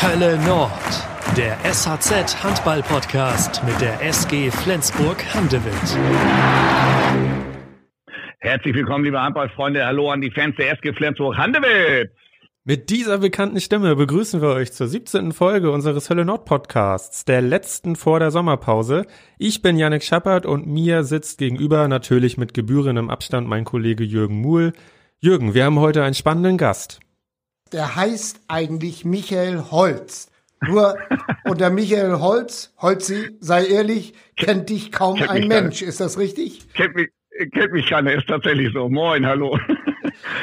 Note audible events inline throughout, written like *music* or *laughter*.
Hölle Nord, der SHZ Handball Podcast mit der SG Flensburg Handewitt. Herzlich willkommen, liebe Handballfreunde. Hallo an die Fans der SG Flensburg Handewitt. Mit dieser bekannten Stimme begrüßen wir euch zur 17. Folge unseres Hölle Nord Podcasts, der letzten vor der Sommerpause. Ich bin Yannick Schappert und mir sitzt gegenüber natürlich mit gebührendem Abstand mein Kollege Jürgen Muhl. Jürgen, wir haben heute einen spannenden Gast der heißt eigentlich Michael Holz. Nur *laughs* unter Michael Holz, Holzi, sei ehrlich, kennt dich kaum kennt ein Mensch. Keine. Ist das richtig? Kennt mich, kennt mich keiner, ist tatsächlich so. Moin, hallo. *laughs*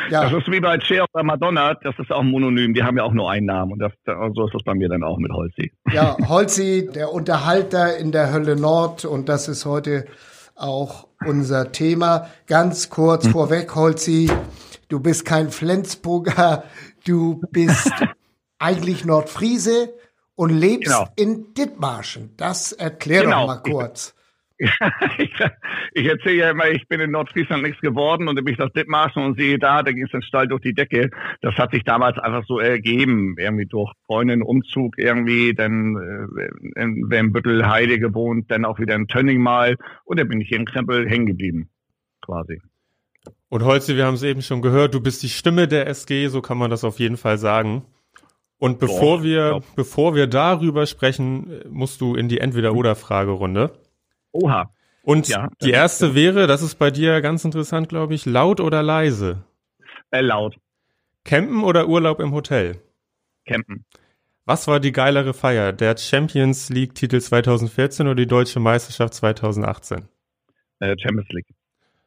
Ja. Das ist wie bei Cher oder Madonna, das ist auch ein Mononym, die haben ja auch nur einen Namen und das, so ist das bei mir dann auch mit Holzi. Ja, *laughs* Holzi, der Unterhalter in der Hölle Nord und das ist heute auch unser Thema. Ganz kurz hm. vorweg, Holzi, du bist kein Flensburger, Du bist *laughs* eigentlich Nordfriese und lebst genau. in Dithmarschen. Das erklär genau. doch mal kurz. Ich, *laughs* ich erzähle ja immer, ich bin in Nordfriesland nichts geworden und dann bin ich das Dithmarschen und sehe da, da ging es dann steil durch die Decke. Das hat sich damals einfach so ergeben, irgendwie durch Freundin, Umzug irgendwie, dann äh, in Wembüttel, Heide gewohnt, dann auch wieder in Tönning mal und dann bin ich hier in Krempel hängen geblieben, quasi. Und Holzi, wir haben es eben schon gehört, du bist die Stimme der SG, so kann man das auf jeden Fall sagen. Und bevor Doch, wir, bevor wir darüber sprechen, musst du in die Entweder-Oder-Fragerunde. Oha. Und ja, die erste wäre, das ist bei dir ganz interessant, glaube ich, laut oder leise? Äh, laut. Campen oder Urlaub im Hotel? Campen. Was war die geilere Feier? Der Champions League Titel 2014 oder die Deutsche Meisterschaft 2018? Äh, Champions League.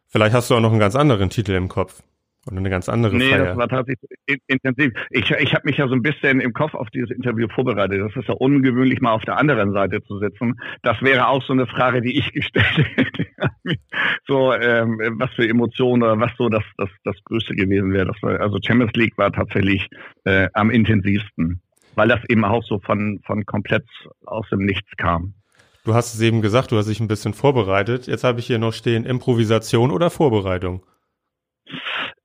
Vielleicht hast du auch noch einen ganz anderen Titel im Kopf. Oder eine ganz andere nee, Feier. das war tatsächlich intensiv. Ich, ich habe mich ja so ein bisschen im Kopf auf dieses Interview vorbereitet. Das ist ja ungewöhnlich, mal auf der anderen Seite zu sitzen. Das wäre auch so eine Frage, die ich *laughs* gestellt hätte. so, ähm, was für Emotionen oder was so das, das, das Größte gewesen wäre. War, also Champions League war tatsächlich äh, am intensivsten, weil das eben auch so von, von komplett aus dem Nichts kam. Du hast es eben gesagt, du hast dich ein bisschen vorbereitet. Jetzt habe ich hier noch stehen, Improvisation oder Vorbereitung?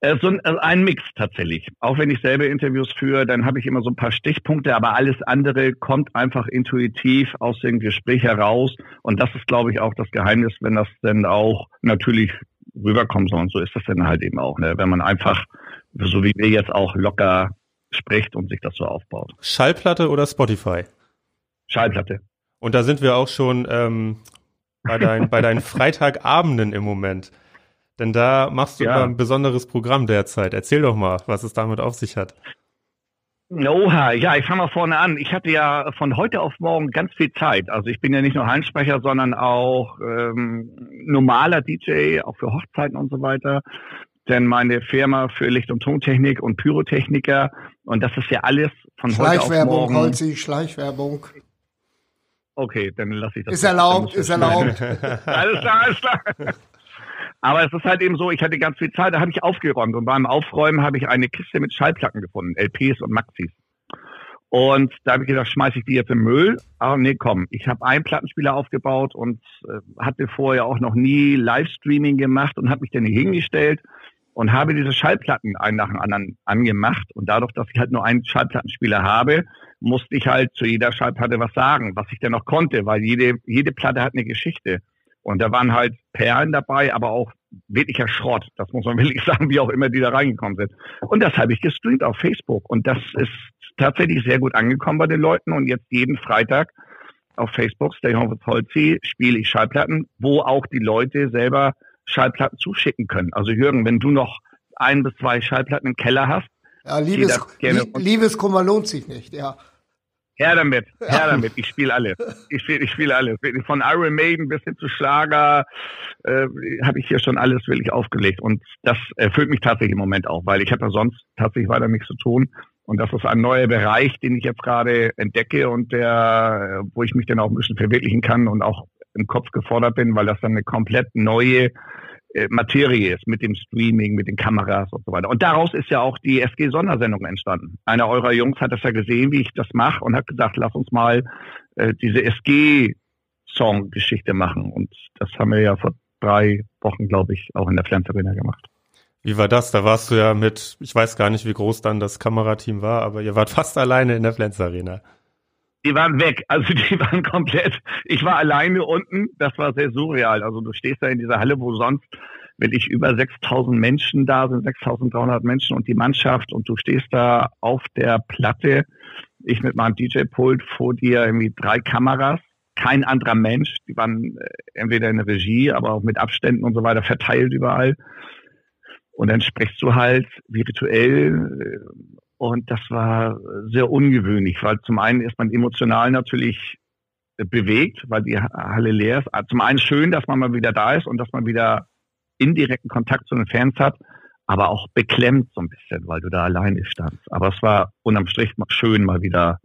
Äh, so ein, also ein Mix tatsächlich. Auch wenn ich selber Interviews führe, dann habe ich immer so ein paar Stichpunkte, aber alles andere kommt einfach intuitiv aus dem Gespräch heraus. Und das ist, glaube ich, auch das Geheimnis, wenn das dann auch natürlich rüberkommt. Und so ist das dann halt eben auch, ne? wenn man einfach, so wie wir jetzt auch locker spricht und sich das so aufbaut. Schallplatte oder Spotify? Schallplatte. Und da sind wir auch schon ähm, bei, dein, bei deinen Freitagabenden im Moment. Denn da machst du ja. ein besonderes Programm derzeit. Erzähl doch mal, was es damit auf sich hat. Oha, ja, ich fange mal vorne an. Ich hatte ja von heute auf morgen ganz viel Zeit. Also ich bin ja nicht nur Heinsprecher, sondern auch ähm, normaler DJ, auch für Hochzeiten und so weiter. Denn meine Firma für Licht- und Tontechnik und Pyrotechniker und das ist ja alles von heute auf morgen. Holzi, Schleichwerbung. Okay, dann lasse ich das. Ist erlaubt, ist erlaubt. *laughs* alles klar, alles klar. Aber es ist halt eben so, ich hatte ganz viel Zeit, da habe ich aufgeräumt und beim Aufräumen habe ich eine Kiste mit Schallplatten gefunden, LPs und Maxis. Und da habe ich gedacht, schmeiße ich die jetzt im Müll? Aber nee, komm, ich habe einen Plattenspieler aufgebaut und äh, hatte vorher auch noch nie Livestreaming gemacht und habe mich dann hier hingestellt und habe diese Schallplatten einen nach dem anderen angemacht. Und dadurch, dass ich halt nur einen Schallplattenspieler habe, musste ich halt zu jeder Schallplatte was sagen, was ich denn noch konnte, weil jede, jede Platte hat eine Geschichte. Und da waren halt Perlen dabei, aber auch wirklicher Schrott. Das muss man *laughs* wirklich sagen, wie auch immer die da reingekommen sind. Und das habe ich gestreamt auf Facebook. Und das ist tatsächlich sehr gut angekommen bei den Leuten. Und jetzt jeden Freitag auf Facebook, Stay Home with Holzi, spiele ich Schallplatten, wo auch die Leute selber Schallplatten zuschicken können. Also Jürgen, wenn du noch ein bis zwei Schallplatten im Keller hast, ja, Liebes, Liebeskummer lohnt sich nicht, ja. Her damit, her damit. Ich spiele alles. Ich spiele ich spiel alles. Von Iron Maiden bis hin zu Schlager äh, habe ich hier schon alles wirklich aufgelegt. Und das erfüllt mich tatsächlich im Moment auch, weil ich habe ja sonst tatsächlich weiter nichts zu tun. Und das ist ein neuer Bereich, den ich jetzt gerade entdecke und der, wo ich mich dann auch ein bisschen verwirklichen kann und auch im Kopf gefordert bin, weil das dann eine komplett neue äh, Materie ist mit dem Streaming, mit den Kameras und so weiter. Und daraus ist ja auch die SG-Sondersendung entstanden. Einer eurer Jungs hat das ja gesehen, wie ich das mache und hat gesagt, lass uns mal äh, diese SG-Song-Geschichte machen. Und das haben wir ja vor drei Wochen, glaube ich, auch in der Flens Arena gemacht. Wie war das? Da warst du ja mit, ich weiß gar nicht, wie groß dann das Kamerateam war, aber ihr wart *laughs* fast alleine in der Flens Arena. Die waren weg, also die *laughs* waren komplett. Ich war alleine unten, das war sehr surreal. Also du stehst da in dieser Halle, wo sonst wirklich über 6000 Menschen da sind, 6300 Menschen und die Mannschaft und du stehst da auf der Platte, ich mit meinem DJ-Pult vor dir irgendwie drei Kameras, kein anderer Mensch, die waren äh, entweder in der Regie, aber auch mit Abständen und so weiter verteilt überall. Und dann sprichst du halt virtuell und das war sehr ungewöhnlich, weil zum einen ist man emotional natürlich bewegt, weil die Halle leer ist. Zum einen schön, dass man mal wieder da ist und dass man wieder indirekten Kontakt zu den Fans hat, aber auch beklemmt so ein bisschen, weil du da alleine standst. Aber es war unterm Strich schön, mal wieder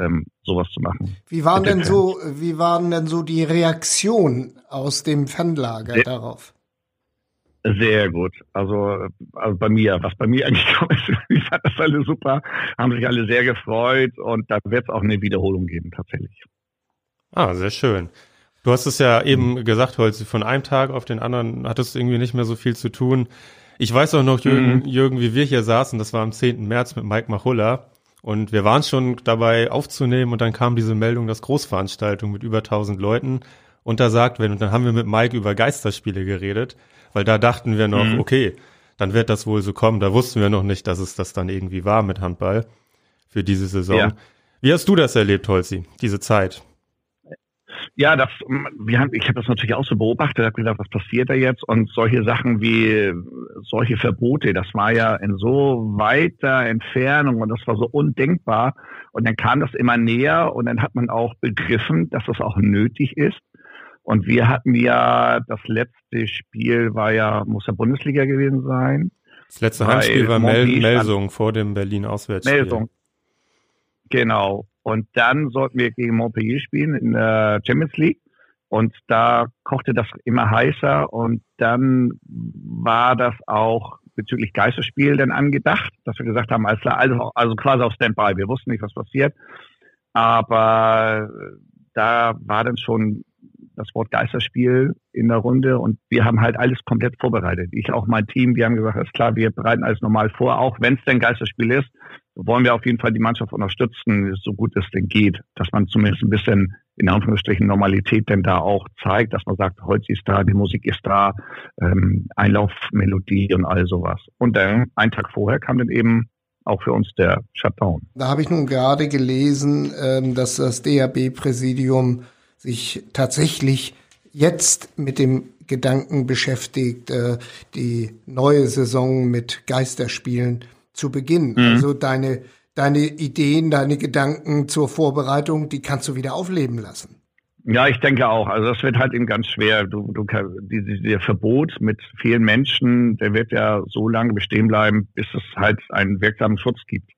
ähm, sowas zu machen. Wie waren denn so, wie waren denn so die Reaktionen aus dem Fanlager sehr, darauf? Sehr gut. Also, also bei mir, was bei mir *laughs* eigentlich ist, ich fand das alle super, haben sich alle sehr gefreut und da wird es auch eine Wiederholung geben, tatsächlich. Ah, sehr schön. Du hast es ja eben mhm. gesagt, Holzi, von einem Tag auf den anderen hattest du irgendwie nicht mehr so viel zu tun. Ich weiß auch noch, Jürgen, mhm. Jürgen, wie wir hier saßen, das war am 10. März mit Mike Machulla. Und wir waren schon dabei aufzunehmen und dann kam diese Meldung, dass Großveranstaltung mit über 1000 Leuten untersagt werden. Und dann haben wir mit Mike über Geisterspiele geredet, weil da dachten wir noch, mhm. okay, dann wird das wohl so kommen. Da wussten wir noch nicht, dass es das dann irgendwie war mit Handball für diese Saison. Ja. Wie hast du das erlebt, Holzi, diese Zeit? Ja, das, wir haben, ich habe das natürlich auch so beobachtet, habe gedacht, was passiert da jetzt? Und solche Sachen wie solche Verbote, das war ja in so weiter Entfernung und das war so undenkbar. Und dann kam das immer näher und dann hat man auch begriffen, dass das auch nötig ist. Und wir hatten ja, das letzte Spiel war ja, muss ja Bundesliga gewesen sein. Das letzte Heimspiel war Mel Melsung vor dem Berlin-Auswärtsspiel. Melsung. Genau. Und dann sollten wir gegen Montpellier spielen in der Champions League. Und da kochte das immer heißer. Und dann war das auch bezüglich Geisterspiel dann angedacht, dass wir gesagt haben, also, also quasi auf Standby. Wir wussten nicht, was passiert. Aber da war dann schon das Wort Geisterspiel in der Runde und wir haben halt alles komplett vorbereitet. Ich auch mein Team, wir haben gesagt, ist klar, wir bereiten alles normal vor, auch wenn es denn Geisterspiel ist, wollen wir auf jeden Fall die Mannschaft unterstützen, so gut es denn geht, dass man zumindest ein bisschen in Anführungsstrichen Normalität denn da auch zeigt, dass man sagt, heute ist da, die Musik ist da, ähm, Einlaufmelodie und all sowas. Und dann einen Tag vorher kam dann eben auch für uns der Shutdown. Da habe ich nun gerade gelesen, ähm, dass das DAB-Präsidium sich tatsächlich jetzt mit dem Gedanken beschäftigt, äh, die neue Saison mit Geisterspielen zu beginnen. Mhm. Also deine, deine Ideen, deine Gedanken zur Vorbereitung, die kannst du wieder aufleben lassen. Ja, ich denke auch. Also das wird halt eben ganz schwer. Du, du, die, der Verbot mit vielen Menschen, der wird ja so lange bestehen bleiben, bis es halt einen wirksamen Schutz gibt.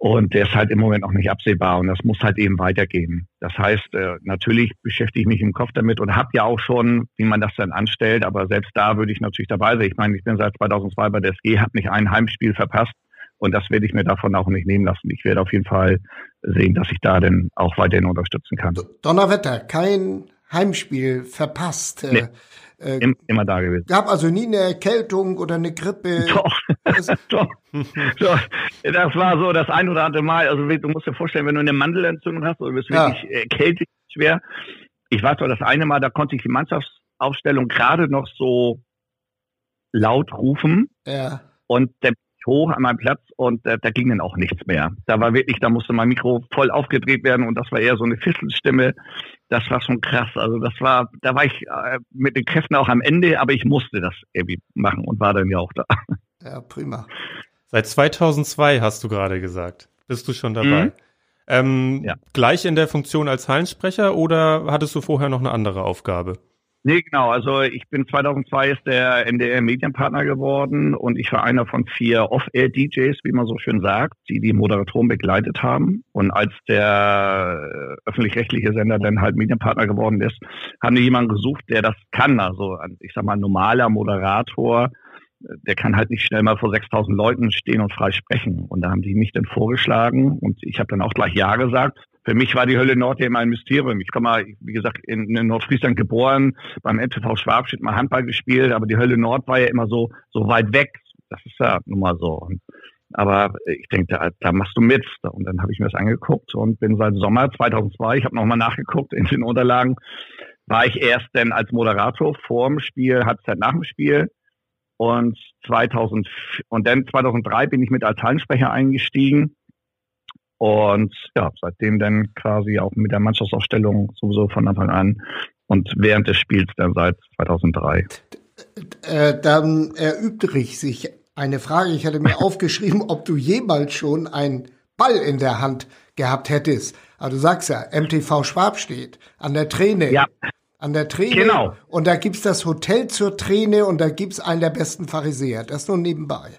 Und der ist halt im Moment noch nicht absehbar und das muss halt eben weitergehen. Das heißt, äh, natürlich beschäftige ich mich im Kopf damit und habe ja auch schon, wie man das dann anstellt, aber selbst da würde ich natürlich dabei sein. Ich meine, ich bin seit 2002 bei der SG, habe nicht ein Heimspiel verpasst und das werde ich mir davon auch nicht nehmen lassen. Ich werde auf jeden Fall sehen, dass ich da dann auch weiterhin unterstützen kann. Donnerwetter, kein Heimspiel verpasst. Nee. Äh, immer da gewesen. Gab also nie eine Erkältung oder eine Grippe. *laughs* Doch, *laughs* doch. doch. Das war so das ein oder andere Mal. Also du musst dir vorstellen, wenn du eine Mandelentzündung hast oder bist ja. wirklich erkältet schwer. Ich weiß doch, das eine Mal, da konnte ich die Mannschaftsaufstellung gerade noch so laut rufen. Ja. Und der hoch an meinem Platz und äh, da ging dann auch nichts mehr. Da war wirklich, da musste mein Mikro voll aufgedreht werden und das war eher so eine Fisselstimme. Das war schon krass. Also das war, da war ich äh, mit den Kräften auch am Ende, aber ich musste das irgendwie machen und war dann ja auch da. Ja, prima. Seit 2002 hast du gerade gesagt. Bist du schon dabei? Mhm. Ähm, ja. Gleich in der Funktion als Hallensprecher oder hattest du vorher noch eine andere Aufgabe? Nee, genau. Also ich bin 2002 ist der NDR Medienpartner geworden und ich war einer von vier Off-Air-DJs, wie man so schön sagt, die die Moderatoren begleitet haben. Und als der öffentlich-rechtliche Sender dann halt Medienpartner geworden ist, haben die jemanden gesucht, der das kann. Also ich sag mal, normaler Moderator, der kann halt nicht schnell mal vor 6000 Leuten stehen und frei sprechen. Und da haben die mich dann vorgeschlagen und ich habe dann auch gleich Ja gesagt für mich war die Hölle Nord immer ein Mysterium. Ich komme mal, wie gesagt, in, in Nordfriesland geboren, beim MTV Schwabstedt mal Handball gespielt, aber die Hölle Nord war ja immer so, so weit weg. Das ist ja nun mal so. Und, aber ich denke, da, da machst du mit. Und dann habe ich mir das angeguckt und bin seit Sommer 2002, ich habe nochmal nachgeguckt in den Unterlagen, war ich erst denn als Moderator vorm Spiel, Halbzeit nach dem Spiel. Und 2000, und dann 2003 bin ich mit als Hallensprecher eingestiegen und ja, seitdem dann quasi auch mit der Mannschaftsaufstellung sowieso von Anfang an und während des Spiels dann seit 2003. Äh, dann erübrigt sich eine Frage. Ich hatte mir *laughs* aufgeschrieben, ob du jemals schon einen Ball in der Hand gehabt hättest. Aber du sagst ja, MTV Schwab steht an der Träne. Ja. An der Träne. Genau. Und da gibt's das Hotel zur Träne und da gibt's einen der besten Pharisäer. Das nur nebenbei.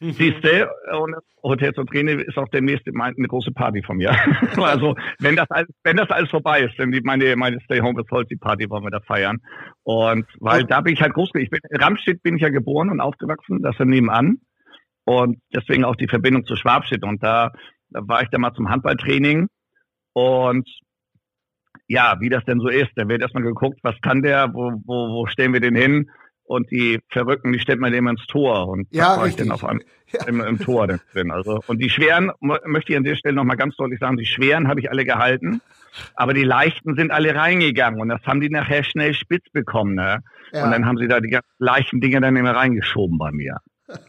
Mhm. Siehst du, und Hotel zur Träne ist auch demnächst eine große Party von mir. *laughs* also wenn das alles, wenn das alles vorbei ist, dann die, meine, meine Stay Home with Holzi Party wollen wir da feiern. Und weil da bin ich halt groß, ich bin, in Ramstedt bin ich ja geboren und aufgewachsen, das ist nebenan. Und deswegen auch die Verbindung zu Schwabstedt. Und da, da war ich dann mal zum Handballtraining. Und ja, wie das denn so ist, da wird erstmal geguckt, was kann der, wo, wo, wo stellen wir den hin? Und die Verrückten, die stellt man dem ins Tor und ja, war ich dann auf einem, *laughs* ja. im, im, Tor drin. Also und die schweren möchte ich an der Stelle noch mal ganz deutlich sagen, die schweren habe ich alle gehalten, aber die leichten sind alle reingegangen und das haben die nachher schnell spitz bekommen, ne? Ja. Und dann haben sie da die ganz leichten Dinge dann immer reingeschoben bei mir.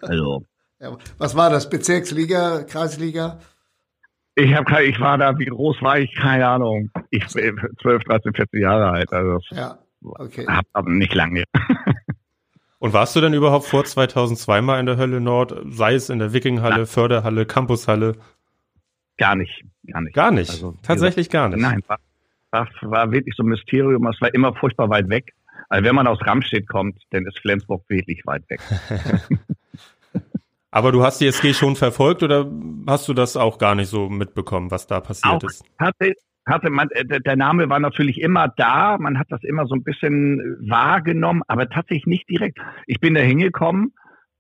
Also. *laughs* Ja, was war das? Bezirksliga, Kreisliga? Ich habe ich war da, wie groß war ich? Keine Ahnung. Ich 12, 13, 14 Jahre alt. Also ja, okay. Hab aber nicht lange. *laughs* Und warst du denn überhaupt vor 2002 mal in der Hölle Nord, sei es in der Wikinghalle, Förderhalle, Campushalle? Gar nicht, gar nicht. Gar nicht, also, tatsächlich gar nicht. Nein, war, war, war wirklich so ein Mysterium, es war immer furchtbar weit weg. Also wenn man aus Ramstedt kommt, dann ist Flensburg wirklich weit weg. *laughs* Aber du hast die SG schon verfolgt oder hast du das auch gar nicht so mitbekommen, was da passiert auch, ist? Hatte, hatte man, äh, der Name war natürlich immer da, man hat das immer so ein bisschen äh, wahrgenommen, aber tatsächlich nicht direkt. Ich bin da hingekommen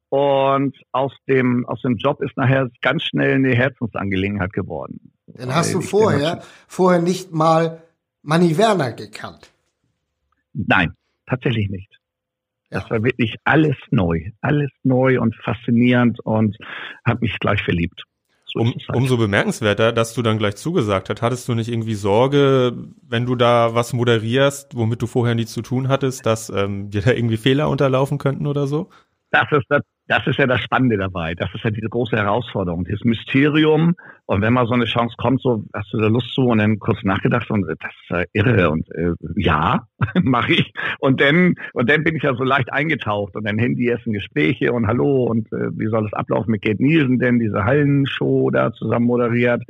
und aus dem, aus dem Job ist nachher ganz schnell eine Herzensangelegenheit geworden. Dann hast du vorher, vorher nicht mal Manny Werner gekannt. Nein, tatsächlich nicht. Das war wirklich alles neu, alles neu und faszinierend und habe mich gleich verliebt. Um. Umso bemerkenswerter, dass du dann gleich zugesagt hast. Hattest du nicht irgendwie Sorge, wenn du da was moderierst, womit du vorher nichts zu tun hattest, dass ähm, dir da irgendwie Fehler unterlaufen könnten oder so? Das ist das, das ist ja das Spannende dabei. Das ist ja diese große Herausforderung, dieses Mysterium. Und wenn mal so eine Chance kommt, so hast du da Lust zu und dann kurz nachgedacht und das ist ja irre und äh, ja, *laughs* mache ich. Und dann und dann bin ich ja so leicht eingetaucht und dann hin die ersten Gespräche und hallo und äh, wie soll das ablaufen mit Kate Nielsen denn diese Hallenshow da zusammen moderiert.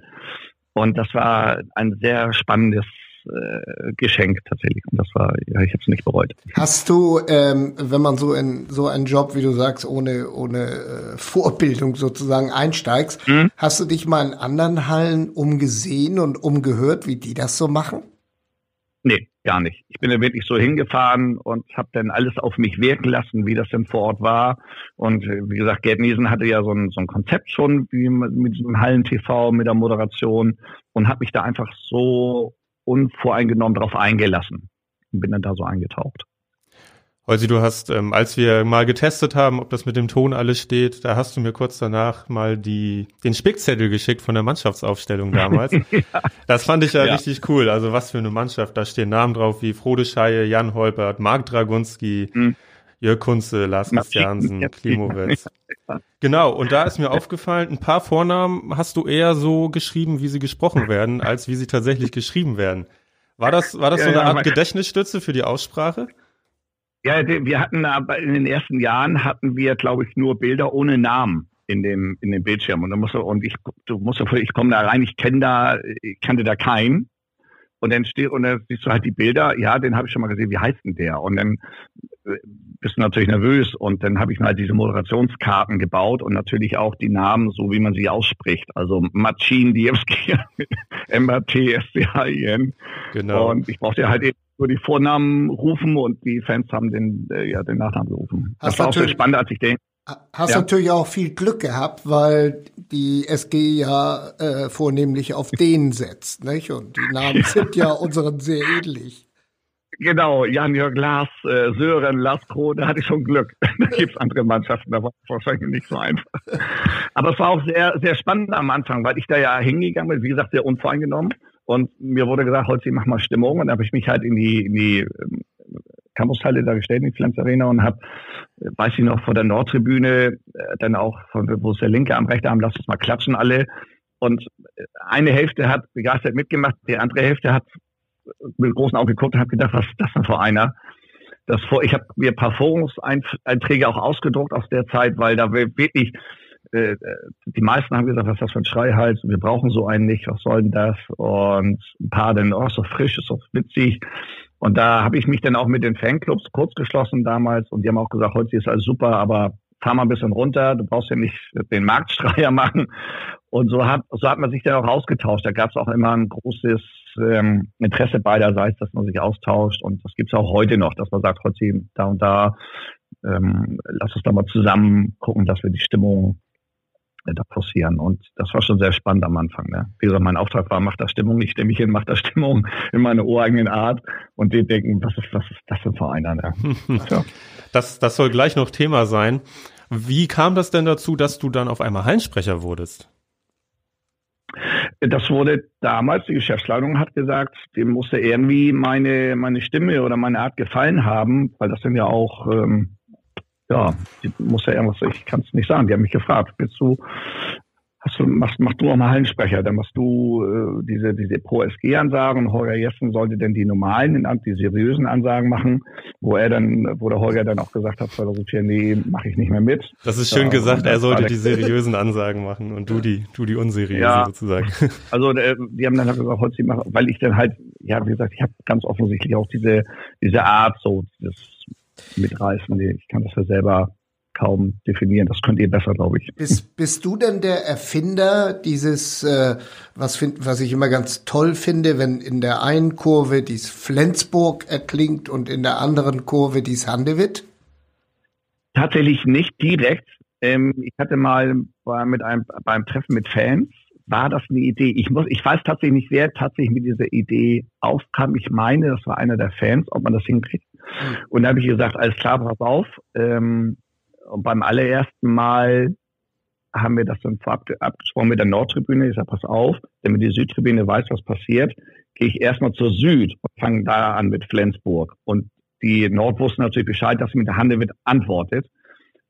Und das war ein sehr spannendes äh, Geschenk tatsächlich. Und das war, ja, ich habe es nicht bereut. Hast du, ähm, wenn man so in so einen Job, wie du sagst, ohne, ohne äh, Vorbildung sozusagen einsteigst, mhm. hast du dich mal in anderen Hallen umgesehen und umgehört, wie die das so machen? Nee, gar nicht. Ich bin da wirklich so hingefahren und habe dann alles auf mich wirken lassen, wie das denn vor Ort war. Und äh, wie gesagt, Gerd Niesen hatte ja so ein, so ein Konzept schon wie mit diesem Hallen-TV, mit der Moderation und habe mich da einfach so unvoreingenommen darauf eingelassen und bin dann da so eingetaucht. Holzi, du hast, ähm, als wir mal getestet haben, ob das mit dem Ton alles steht, da hast du mir kurz danach mal die, den Spickzettel geschickt von der Mannschaftsaufstellung damals. *laughs* ja. Das fand ich ja, ja, richtig cool. Also was für eine Mannschaft. Da stehen Namen drauf wie Frode Scheier, Jan Holpert, Marc Dragunski, mhm. Jörg Kunze, Lars Christiansen, Klimowitz. Genau, und da ist mir aufgefallen, ein paar Vornamen hast du eher so geschrieben, wie sie gesprochen *laughs* werden, als wie sie tatsächlich geschrieben werden. War das, war das so eine Art Gedächtnisstütze für die Aussprache? Ja, wir hatten aber in den ersten Jahren hatten wir, glaube ich, nur Bilder ohne Namen in dem in dem Bildschirm und dann musst du, und ich du musst ich komme da rein, ich kenne da ich kannte da keinen und dann steht und dann siehst du halt die Bilder, ja, den habe ich schon mal gesehen, wie heißt denn der? Und dann bist du natürlich nervös und dann habe ich mal diese Moderationskarten gebaut und natürlich auch die Namen, so wie man sie ausspricht. Also Machin Diewski, *laughs* M-A-T-S-C-H-I-N. Genau. Und ich brauchte halt eben nur die Vornamen rufen und die Fans haben den, äh, ja, den Nachnamen gerufen. Hast das war auch sehr spannend, als ich den, Hast ja. natürlich auch viel Glück gehabt, weil die SG ja äh, vornehmlich auf den setzt, nicht? Und die Namen *laughs* sind ja unseren sehr ähnlich. Genau, Jan-Jörg Lars, äh, Sören, Lars Kroh, da hatte ich schon Glück. *laughs* da gibt es andere Mannschaften, da war es wahrscheinlich nicht so einfach. Aber es war auch sehr, sehr spannend am Anfang, weil ich da ja hingegangen bin, wie gesagt, sehr unvoreingenommen. Und mir wurde gesagt, Holzi, mach mal Stimmung. Und da habe ich mich halt in die, in die ähm, Campushalle da gestellt, in die Flens Arena und habe, äh, weiß ich noch, vor der Nordtribüne, äh, dann auch, von, wo es der linke Arm, rechte Arm, lass uns mal klatschen alle. Und äh, eine Hälfte hat begeistert mitgemacht, die andere Hälfte hat mit großen Augen geguckt und habe gedacht, was ist das denn für einer? Das vor, ich habe mir ein paar Forumseinträge auch ausgedruckt aus der Zeit, weil da wirklich äh, die meisten haben gesagt, was ist das für ein Schreihals? Wir brauchen so einen nicht. Was soll denn das? Und ein paar dann, oh, so frisch, so witzig. Und da habe ich mich dann auch mit den Fanclubs kurz geschlossen damals und die haben auch gesagt, heute ist alles super, aber fahr mal ein bisschen runter, du brauchst ja nicht den Marktstreier *laughs* machen. Und so hat, so hat man sich dann auch ausgetauscht. Da gab es auch immer ein großes ähm, Interesse beiderseits, dass man sich austauscht. Und das gibt es auch heute noch, dass man sagt, heute da und da, ähm, lass uns da mal zusammen gucken, dass wir die Stimmung da passieren. Und das war schon sehr spannend am Anfang. Ne? Wie gesagt, mein Auftrag war, macht da Stimmung, ich stelle mich hin, macht da Stimmung *laughs* in meine ureigenen Art und die denken, was ist, was ist das für ein Verein? Ne? *laughs* ja. das, das soll gleich noch Thema sein. Wie kam das denn dazu, dass du dann auf einmal Hallensprecher wurdest? Das wurde damals, die Geschäftsleitung hat gesagt, dem musste irgendwie meine, meine Stimme oder meine Art gefallen haben, weil das sind ja auch ähm, ja, muss ja irgendwas, ich kann es nicht sagen. Die haben mich gefragt, willst du, hast du, machst, mach du auch mal Hallensprecher, dann machst du äh, diese, diese Pro-SG-Ansagen und Holger Jessen sollte dann die normalen, die seriösen Ansagen machen, wo er dann, wo der Holger dann auch gesagt hat, 2004, nee, mache ich nicht mehr mit. Das ist schön ja, gesagt, er sollte die seriösen Ansagen machen und du die, du die unseriösen ja, sozusagen. *laughs* Also äh, die haben dann halt gesagt, heute weil ich dann halt, ja, wie gesagt, ich habe ganz offensichtlich auch diese, diese Art, so dieses mitreißen. Ich kann das ja selber kaum definieren. Das könnt ihr besser, glaube ich. Bist, bist du denn der Erfinder dieses, äh, was, find, was ich immer ganz toll finde, wenn in der einen Kurve dies Flensburg erklingt und in der anderen Kurve dies Handewitt? Tatsächlich nicht direkt. Ähm, ich hatte mal bei, mit einem, beim Treffen mit Fans, war das eine Idee. Ich muss, ich weiß tatsächlich nicht, wer tatsächlich mit dieser Idee aufkam. Ich meine, das war einer der Fans, ob man das hinkriegt. Und da habe ich gesagt, alles klar, pass auf. Ähm, und beim allerersten Mal haben wir das dann vorab abgesprochen mit der Nordtribüne. Ich sage, pass auf, damit die Südtribüne weiß, was passiert, gehe ich erstmal zur Süd und fange da an mit Flensburg. Und die Nord wussten natürlich Bescheid, dass sie mit der Hande wird antwortet.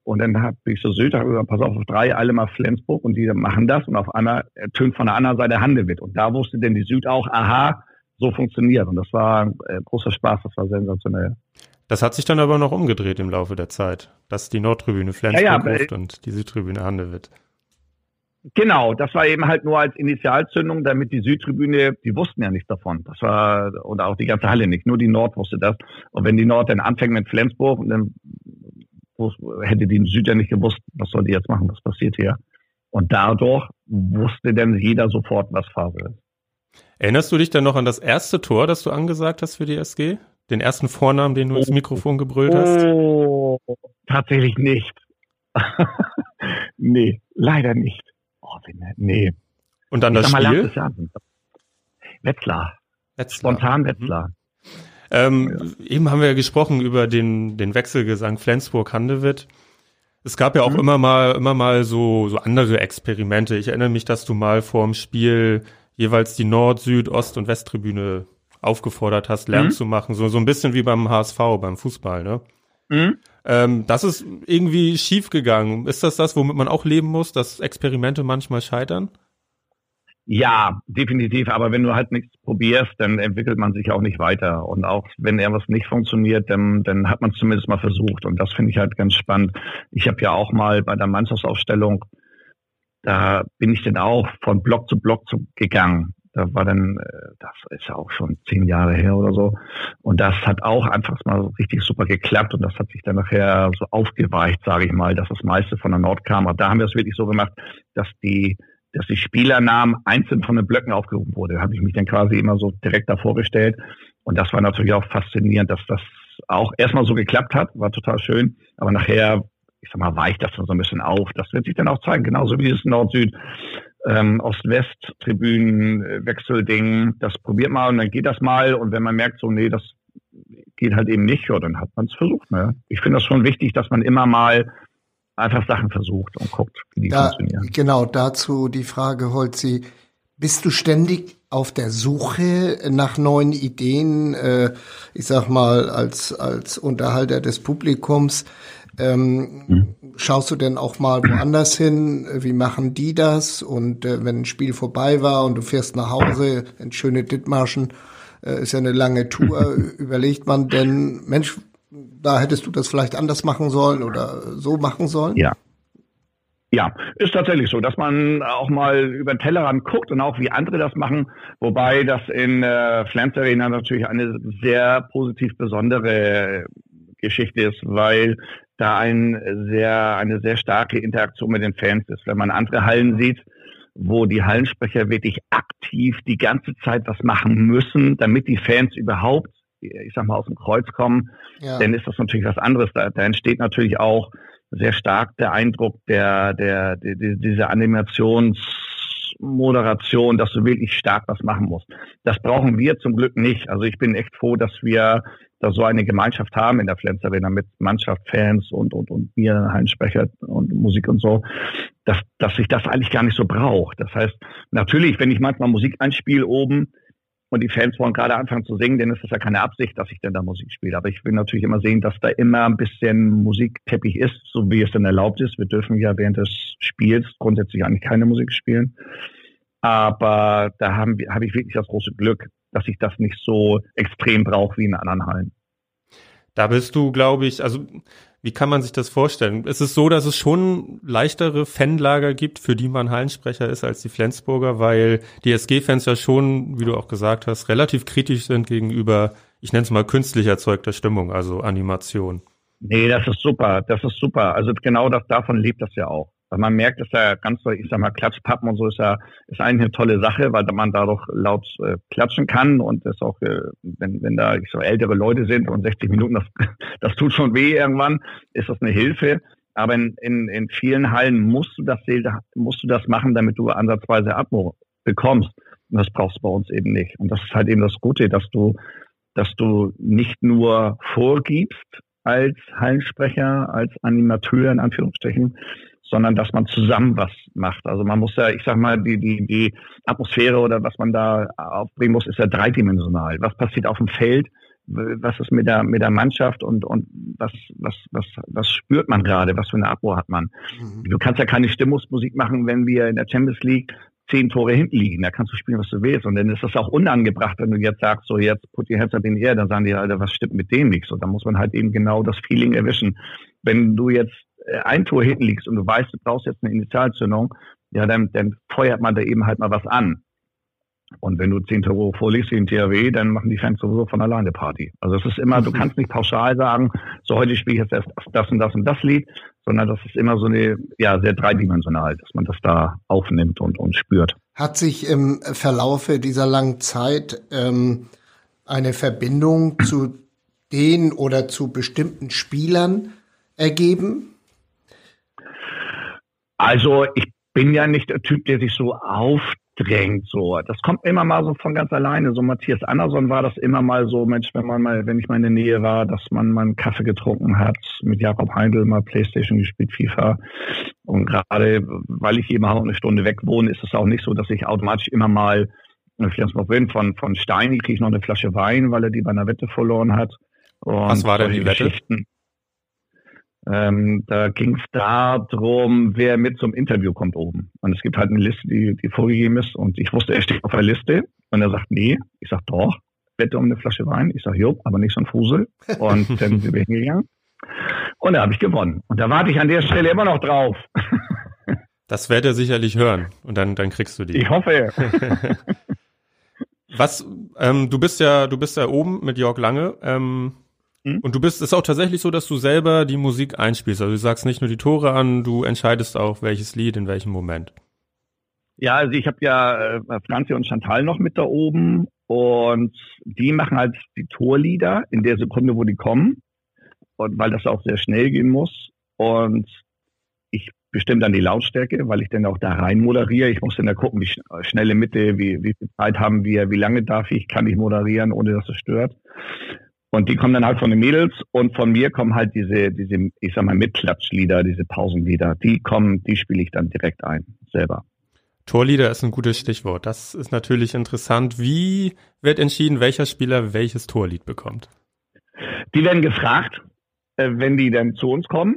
Und dann habe ich Süd, habe gesagt, pass auf, auf drei, alle mal Flensburg und die machen das. Und auf einmal tönt von der anderen Seite Handewitt. Und da wusste denn die Süd auch, aha, so funktioniert. Und das war äh, großer Spaß, das war sensationell. Das hat sich dann aber noch umgedreht im Laufe der Zeit, dass die Nordtribüne Flensburg ja, ja, ruft und die Südtribüne Handewitt. Genau, das war eben halt nur als Initialzündung, damit die Südtribüne, die wussten ja nichts davon. Das war, oder auch die ganze Halle nicht, nur die Nord wusste das. Und wenn die Nord dann anfängt mit Flensburg, dann hätte die Süd ja nicht gewusst, was soll die jetzt machen, was passiert hier. Und dadurch wusste dann jeder sofort, was Phase ist. Erinnerst du dich dann noch an das erste Tor, das du angesagt hast für die SG? Den ersten Vornamen, den du ins Mikrofon gebrüllt hast? Oh, tatsächlich nicht. *laughs* nee, leider nicht. Oh, nee. Und dann das Spiel? Wetzlar. Wetzlar. Spontan mhm. Wetzlar. Ähm, ja. Eben haben wir ja gesprochen über den, den Wechselgesang Flensburg-Handewitt. Es gab ja auch mhm. immer mal, immer mal so, so andere Experimente. Ich erinnere mich, dass du mal vorm Spiel jeweils die Nord-, Süd-, Ost- und Westtribüne aufgefordert hast, Lärm mhm. zu machen. So, so ein bisschen wie beim HSV, beim Fußball, ne? Mhm. Ähm, das ist irgendwie schief gegangen. Ist das das, womit man auch leben muss, dass Experimente manchmal scheitern? Ja, definitiv. Aber wenn du halt nichts probierst, dann entwickelt man sich auch nicht weiter. Und auch wenn irgendwas nicht funktioniert, dann, dann hat man es zumindest mal versucht. Und das finde ich halt ganz spannend. Ich habe ja auch mal bei der Mannschaftsaufstellung da bin ich dann auch von Block zu Block zu, gegangen. Da war dann, äh, das ist ja auch schon zehn Jahre her oder so. Und das hat auch einfach mal richtig super geklappt und das hat sich dann nachher so aufgeweicht, sage ich mal, dass das meiste von der Nord kam. Aber da haben wir es wirklich so gemacht, dass die, dass die Spielernamen einzeln von den Blöcken aufgerufen wurde. Da habe ich mich dann quasi immer so direkt davor gestellt. Und das war natürlich auch faszinierend, dass das auch erstmal so geklappt hat, war total schön. Aber nachher ich sag mal, weicht das dann so ein bisschen auf. Das wird sich dann auch zeigen, genauso wie es Nord-Süd, ähm, äh, das probiert mal und dann geht das mal und wenn man merkt, so, nee, das geht halt eben nicht, ja, dann hat man es versucht. Ne? Ich finde das schon wichtig, dass man immer mal einfach Sachen versucht und guckt, wie die da, funktionieren. Genau, dazu die Frage, Holzi, bist du ständig auf der Suche nach neuen Ideen, äh, ich sag mal, als, als Unterhalter des Publikums? Ähm, mhm. Schaust du denn auch mal woanders hin? Wie machen die das? Und äh, wenn ein Spiel vorbei war und du fährst nach Hause in schöne Dithmarschen, äh, ist ja eine lange Tour, *laughs* überlegt man denn, Mensch, da hättest du das vielleicht anders machen sollen oder so machen sollen? Ja. Ja, ist tatsächlich so, dass man auch mal über den Tellerrand guckt und auch wie andere das machen, wobei das in äh, Flens Arena natürlich eine sehr positiv besondere Geschichte ist, weil da ein sehr, eine sehr starke Interaktion mit den Fans ist. Wenn man andere Hallen sieht, wo die Hallensprecher wirklich aktiv die ganze Zeit was machen müssen, damit die Fans überhaupt, ich sag mal, aus dem Kreuz kommen, ja. dann ist das natürlich was anderes. Da, da entsteht natürlich auch sehr stark der Eindruck der, der, der, der diese Animationsmoderation, dass du wirklich stark was machen musst. Das brauchen wir zum Glück nicht. Also ich bin echt froh, dass wir da so eine Gemeinschaft haben in der Flens Arena mit Mannschaft, Fans und, und, und mir, Heinsprecher und Musik und so, dass, dass sich das eigentlich gar nicht so braucht. Das heißt, natürlich, wenn ich manchmal Musik einspiele oben, und die Fans wollen gerade anfangen zu singen, dann ist das ja keine Absicht, dass ich denn da Musik spiele. Aber ich will natürlich immer sehen, dass da immer ein bisschen Musikteppich ist, so wie es dann erlaubt ist. Wir dürfen ja während des Spiels grundsätzlich eigentlich keine Musik spielen. Aber da haben habe ich wirklich das große Glück, dass ich das nicht so extrem brauche wie in anderen Hallen. Da bist du, glaube ich, also wie kann man sich das vorstellen? Es ist so, dass es schon leichtere Fanlager gibt, für die man Hallensprecher ist als die Flensburger, weil die SG-Fans ja schon, wie du auch gesagt hast, relativ kritisch sind gegenüber, ich nenne es mal künstlich erzeugter Stimmung, also Animation. Nee, das ist super, das ist super. Also genau das, davon lebt das ja auch. Weil man merkt, dass ja ganz ich sag mal, Klatschpappen und so ist ja, ist eigentlich eine tolle Sache, weil man dadurch laut äh, klatschen kann und das auch, äh, wenn, wenn da ich so ältere Leute sind und 60 Minuten, das, *laughs* das tut schon weh irgendwann, ist das eine Hilfe. Aber in, in, in vielen Hallen musst du das musst du das machen, damit du ansatzweise Atmo bekommst. Und das brauchst du bei uns eben nicht. Und das ist halt eben das Gute, dass du, dass du nicht nur vorgibst als Hallensprecher, als Animateur in Anführungsstrichen, sondern dass man zusammen was macht. Also man muss ja, ich sag mal, die, die, die Atmosphäre oder was man da aufbringen muss, ist ja dreidimensional. Was passiert auf dem Feld? Was ist mit der, mit der Mannschaft und, und was, was, was, was spürt man gerade? Was für eine Atmo hat man? Mhm. Du kannst ja keine Stimmungsmusik machen, wenn wir in der Champions League zehn Tore hinten liegen. Da kannst du spielen, was du willst. Und dann ist das auch unangebracht, wenn du jetzt sagst, so jetzt put your hands up in the air, dann sagen die, Alter, was stimmt mit dem nicht? So, da muss man halt eben genau das Feeling erwischen. Wenn du jetzt ein Tor hinten liegst und du weißt, du brauchst jetzt eine Initialzündung, ja, dann, dann feuert man da eben halt mal was an. Und wenn du zehn Tore vorliegst wie im THW, dann machen die Fans sowieso von alleine Party. Also es ist immer, du mhm. kannst nicht pauschal sagen, so heute spiele ich jetzt erst das und das und das Lied, sondern das ist immer so eine, ja, sehr dreidimensional, dass man das da aufnimmt und, und spürt. Hat sich im Verlaufe dieser langen Zeit ähm, eine Verbindung zu den oder zu bestimmten Spielern ergeben? Also ich bin ja nicht der Typ, der sich so aufdrängt. So, das kommt immer mal so von ganz alleine. So Matthias Anderson war das immer mal so, Mensch, wenn man mal, wenn ich mal in der Nähe war, dass man mal einen Kaffee getrunken hat, mit Jakob Heindl mal Playstation gespielt, FIFA. Und gerade weil ich eben auch eine Stunde weg wohne, ist es auch nicht so, dass ich automatisch immer mal Flensburg bin. Von, von Steini kriege ich noch eine Flasche Wein, weil er die bei einer Wette verloren hat. Und Was war denn die Wette? Ähm, da ging es darum, wer mit zum Interview kommt oben. Und es gibt halt eine Liste, die, die vorgegeben ist. Und ich wusste, er steht auf der Liste. Und er sagt, nee. Ich sag, doch. Wette um eine Flasche Wein. Ich sag, jo, aber nicht so ein Fusel. Und *laughs* dann sind wir hingegangen. Und da habe ich gewonnen. Und da warte ich an der Stelle immer noch drauf. *laughs* Das wird er sicherlich hören. Und dann, dann kriegst du die. Ich hoffe. *laughs* Was, ähm, du bist ja, du bist ja oben mit Jörg Lange. Ähm, Mhm. Und du bist, es ist auch tatsächlich so, dass du selber die Musik einspielst. Also du sagst nicht nur die Tore an, du entscheidest auch, welches Lied in welchem Moment. Ja, also ich habe ja äh, Franzi und Chantal noch mit da oben und die machen halt die Torlieder in der Sekunde, wo die kommen. Und weil das auch sehr schnell gehen muss. und ich bestimme dann die Lautstärke, weil ich dann auch da rein moderiere. Ich muss dann da gucken, wie schnelle Mitte, wie, wie viel Zeit haben wir, wie lange darf ich, kann ich moderieren, ohne dass es stört. Und die kommen dann halt von den Mädels und von mir kommen halt diese, diese, ich sag mal, Mitklatschlieder, diese Pausenlieder. Die kommen, die spiele ich dann direkt ein, selber. Torlieder ist ein gutes Stichwort. Das ist natürlich interessant. Wie wird entschieden, welcher Spieler welches Torlied bekommt? Die werden gefragt, äh, wenn die dann zu uns kommen.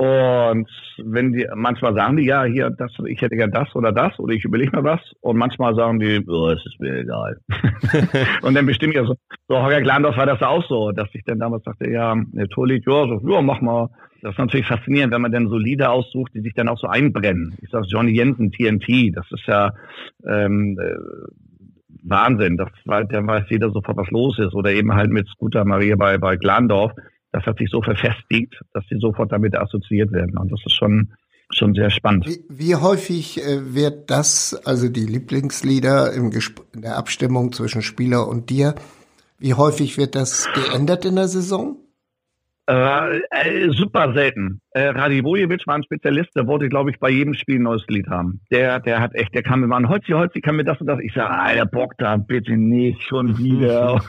Und wenn die, manchmal sagen die, ja, hier, das, ich hätte gern das oder das oder ich überlege mir was. Und manchmal sagen die, oh, es ist mir egal. *laughs* und dann bestimmt ja so, so Holger Glandorf war das auch so, dass ich dann damals sagte, ja, der Torlied, ja, so, ja, mach mal. Das ist natürlich faszinierend, wenn man dann so Lieder aussucht, die sich dann auch so einbrennen. Ich sag Johnny Jensen, TNT, das ist ja ähm, äh, Wahnsinn. Das war, dann weiß jeder sofort, was los ist. Oder eben halt mit Scooter Maria bei, bei Glandorf das hat sich so verfestigt, dass sie sofort damit assoziiert werden. Und das ist schon, schon sehr spannend. Wie, wie häufig äh, wird das, also die Lieblingslieder im in der Abstimmung zwischen Spieler und dir, wie häufig wird das geändert in der Saison? Äh, äh, super selten. Äh, Radivojevic war ein Spezialist, der wollte, glaube ich, bei jedem Spiel ein neues Lied haben. Der, der hat echt, der kam mir an, Holzi, Holzi, kann mir das und das. Ich sage, alter Bock da, bitte nicht, schon wieder.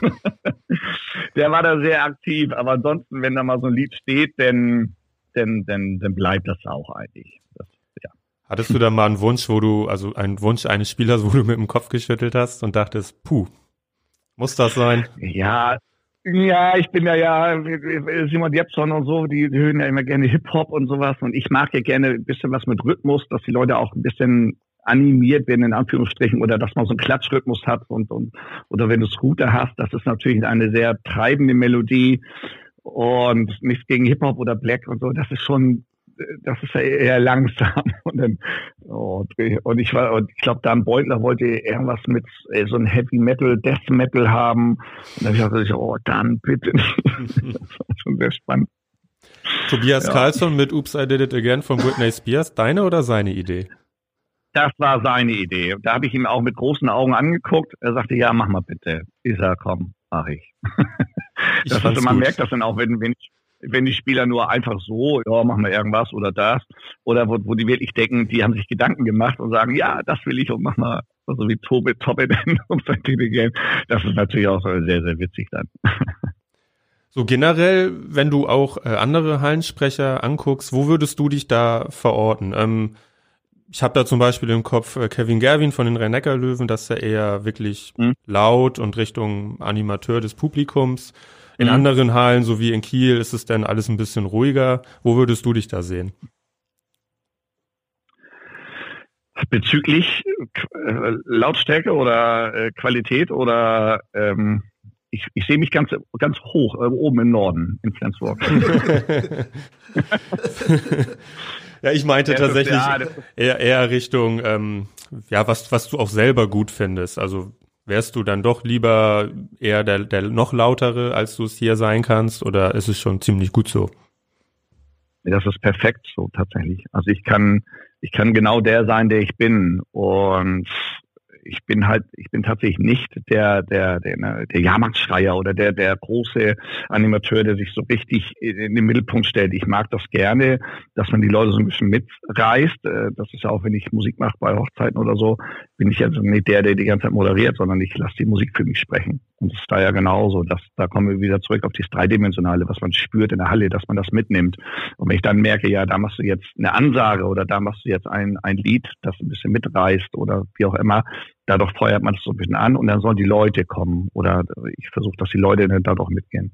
*laughs* der war da sehr aktiv, aber ansonsten, wenn da mal so ein Lied steht, dann, dann, dann, dann bleibt das auch eigentlich. Das, ja. Hattest du da mal einen Wunsch, wo du, also einen Wunsch eines Spielers, wo du mit dem Kopf geschüttelt hast und dachtest, puh, muss das sein? Ja, ja, ich bin ja ja Simon Jepson und so, die, hören ja immer gerne Hip-Hop und sowas. Und ich mag ja gerne ein bisschen was mit Rhythmus, dass die Leute auch ein bisschen animiert werden, in Anführungsstrichen, oder dass man so einen Klatschrhythmus hat und, und oder wenn du Scooter hast, das ist natürlich eine sehr treibende Melodie. Und nichts gegen Hip-Hop oder Black und so, das ist schon das ist ja eher langsam. *laughs* Und, dann, oh, und ich war, und ich glaube, Dan Beutler wollte irgendwas mit äh, so ein Heavy Metal, Death Metal haben. Und dann dachte ich, oh, dann bitte. *laughs* das war schon sehr spannend. Tobias ja. Carlson mit Oops, I Did It Again von Britney Spears. Deine oder seine Idee? Das war seine Idee. Da habe ich ihm auch mit großen Augen angeguckt. Er sagte, ja, mach mal bitte. Ich sag, komm, mach ich. *laughs* das also man gut. merkt das dann auch, wenn, wenn ich wenn die Spieler nur einfach so, ja, machen wir irgendwas oder das, oder wo, wo die wirklich denken, die haben sich Gedanken gemacht und sagen, ja, das will ich und mach mal so wie Tobi Toppet um sein Game. Das ist natürlich auch sehr, sehr witzig dann. So generell, wenn du auch äh, andere Hallensprecher anguckst, wo würdest du dich da verorten? Ähm, ich habe da zum Beispiel im Kopf äh, Kevin Gerwin von den rhein löwen dass er eher wirklich mhm. laut und Richtung Animateur des Publikums. In mhm. anderen Hallen, so wie in Kiel, ist es dann alles ein bisschen ruhiger. Wo würdest du dich da sehen? Bezüglich äh, Lautstärke oder äh, Qualität oder ähm, ich, ich sehe mich ganz, ganz hoch, äh, oben im Norden, in Flensburg. *laughs* ja, ich meinte tatsächlich eher, eher Richtung, ähm, ja, was, was du auch selber gut findest. Also Wärst du dann doch lieber eher der, der noch lautere, als du es hier sein kannst, oder ist es schon ziemlich gut so? Das ist perfekt so tatsächlich. Also ich kann, ich kann genau der sein, der ich bin. Und ich bin halt, ich bin tatsächlich nicht der, der, der, ne, der Jahrmarktschreier oder der, der große Animateur, der sich so richtig in den Mittelpunkt stellt. Ich mag das gerne, dass man die Leute so ein bisschen mitreißt. Äh, das ist ja auch, wenn ich Musik mache bei Hochzeiten oder so, bin ich also nicht der, der die ganze Zeit moderiert, sondern ich lasse die Musik für mich sprechen. Und das ist da ja genauso. Dass, da kommen wir wieder zurück auf das Dreidimensionale, was man spürt in der Halle, dass man das mitnimmt. Und wenn ich dann merke, ja, da machst du jetzt eine Ansage oder da machst du jetzt ein, ein Lied, das ein bisschen mitreißt oder wie auch immer, dadurch feuert man es so ein bisschen an und dann sollen die Leute kommen. Oder ich versuche, dass die Leute dann dadurch mitgehen.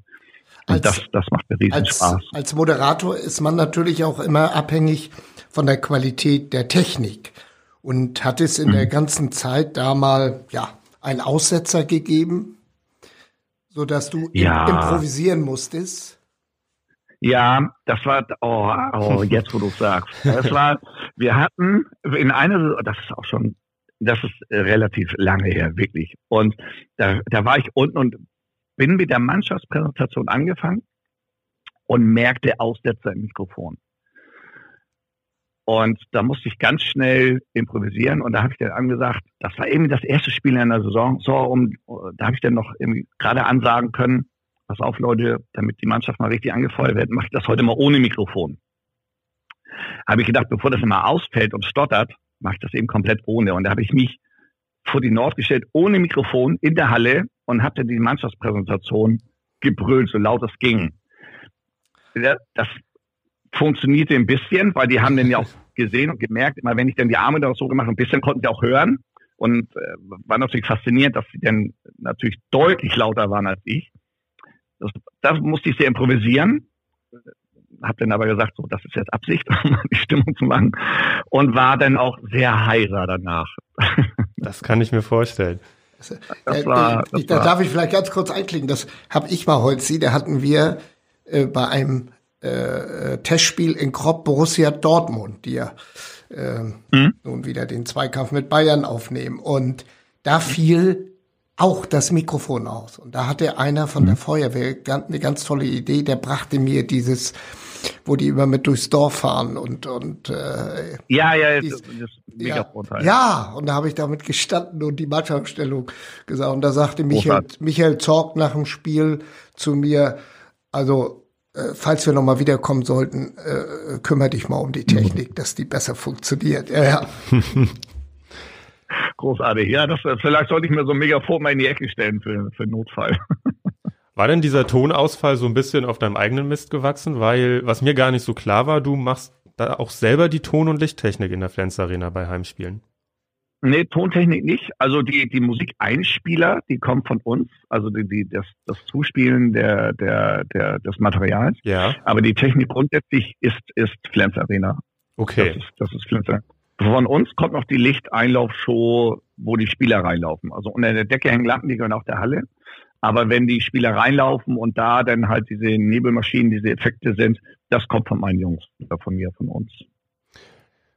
Und als, das, das macht mir riesen als, Spaß. Als Moderator ist man natürlich auch immer abhängig von der Qualität der Technik. Und hat es in mhm. der ganzen Zeit da mal, ja, einen Aussetzer gegeben? so dass du ja. improvisieren musstest? Ja, das war, oh, oh jetzt wo du sagst. *laughs* Das war, wir hatten in einer, das ist auch schon, das ist relativ lange her, wirklich. Und da, da war ich unten und bin mit der Mannschaftspräsentation angefangen und merkte Aussetzer im Mikrofon. Und da musste ich ganz schnell improvisieren und da habe ich dann angesagt, das war eben das erste Spiel in der Saison, so um, da habe ich dann noch gerade ansagen können, pass auf Leute, damit die Mannschaft mal richtig angefeuert wird, mache ich das heute mal ohne Mikrofon. Habe ich gedacht, bevor das immer ausfällt und stottert, mache ich das eben komplett ohne. Und da habe ich mich vor die Nord gestellt, ohne Mikrofon, in der Halle und habe dann die Mannschaftspräsentation gebrüllt, so laut es ging. Das funktionierte ein bisschen, weil die haben dann ja auch *laughs* gesehen und gemerkt, immer wenn ich dann die Arme da so gemacht ein bisschen konnten sie auch hören und äh, war natürlich faszinierend, dass sie dann natürlich deutlich lauter waren als ich. Das, das musste ich sehr improvisieren, habe dann aber gesagt, so das ist jetzt Absicht, *laughs* um die Stimmung zu machen und war dann auch sehr heiser danach. *laughs* Das kann ich mir vorstellen. Das, äh, war, das da war. darf ich vielleicht ganz kurz einklicken. Das habe ich mal heute. Da hatten wir äh, bei einem äh, Testspiel in Kropp Borussia Dortmund, die ja äh, mhm. nun wieder den Zweikampf mit Bayern aufnehmen. Und da fiel auch das Mikrofon aus. Und da hatte einer von mhm. der Feuerwehr eine ganz tolle Idee, der brachte mir dieses wo die immer mit durchs Dorf fahren und und äh, ja ja dies, ja, ja und da habe ich damit gestanden und die Mannschaftstellung gesagt und da sagte Michael Michael Zorg nach dem Spiel zu mir also äh, falls wir nochmal wiederkommen sollten, äh, kümmere dich mal um die Technik, dass die besser funktioniert. Ja, ja. *laughs* Großartig. Ja, das, vielleicht sollte ich mir so ein Megafon mal in die Ecke stellen für, für Notfall. *laughs* War denn dieser Tonausfall so ein bisschen auf deinem eigenen Mist gewachsen? Weil, was mir gar nicht so klar war, du machst da auch selber die Ton- und Lichttechnik in der Flens Arena bei Heimspielen. Nee, Tontechnik nicht. Also die, die Musikeinspieler, die kommen von uns, also die, die, das, das Zuspielen der, der, der, des Materials. Ja. Aber die Technik grundsätzlich ist, ist Flens Arena. Okay. Das ist, das ist Flens Arena. Von uns kommt noch die Lichteinlaufshow, wo die Spieler reinlaufen. Also unter der Decke hängen Lampen, die gehören auch der Halle. Aber wenn die Spieler reinlaufen und da dann halt diese Nebelmaschinen, diese Effekte sind, das kommt von meinen Jungs, oder von mir, von uns.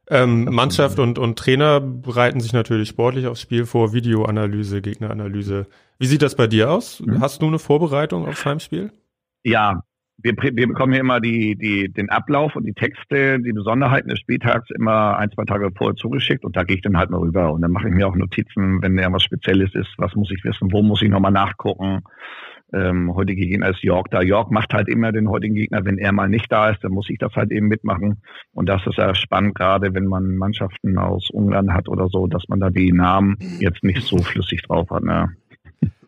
Ähm, Mannschaft und, und Trainer bereiten sich natürlich sportlich aufs Spiel vor, Videoanalyse, Gegneranalyse. Wie sieht das bei dir aus? Mhm. Hast du eine Vorbereitung aufs Heimspiel? Ja, wir, wir bekommen hier immer die, die, den Ablauf und die Texte, die Besonderheiten des Spieltags immer ein, zwei Tage vorher zugeschickt und da gehe ich dann halt mal rüber und dann mache ich mir auch Notizen, wenn da was Spezielles ist, was muss ich wissen, wo muss ich nochmal nachgucken. Ähm, heutige Gegner ist York da. York macht halt immer den heutigen Gegner, wenn er mal nicht da ist, dann muss ich das halt eben mitmachen. Und das ist ja spannend, gerade wenn man Mannschaften aus Ungarn hat oder so, dass man da die Namen jetzt nicht so flüssig drauf hat. Ne?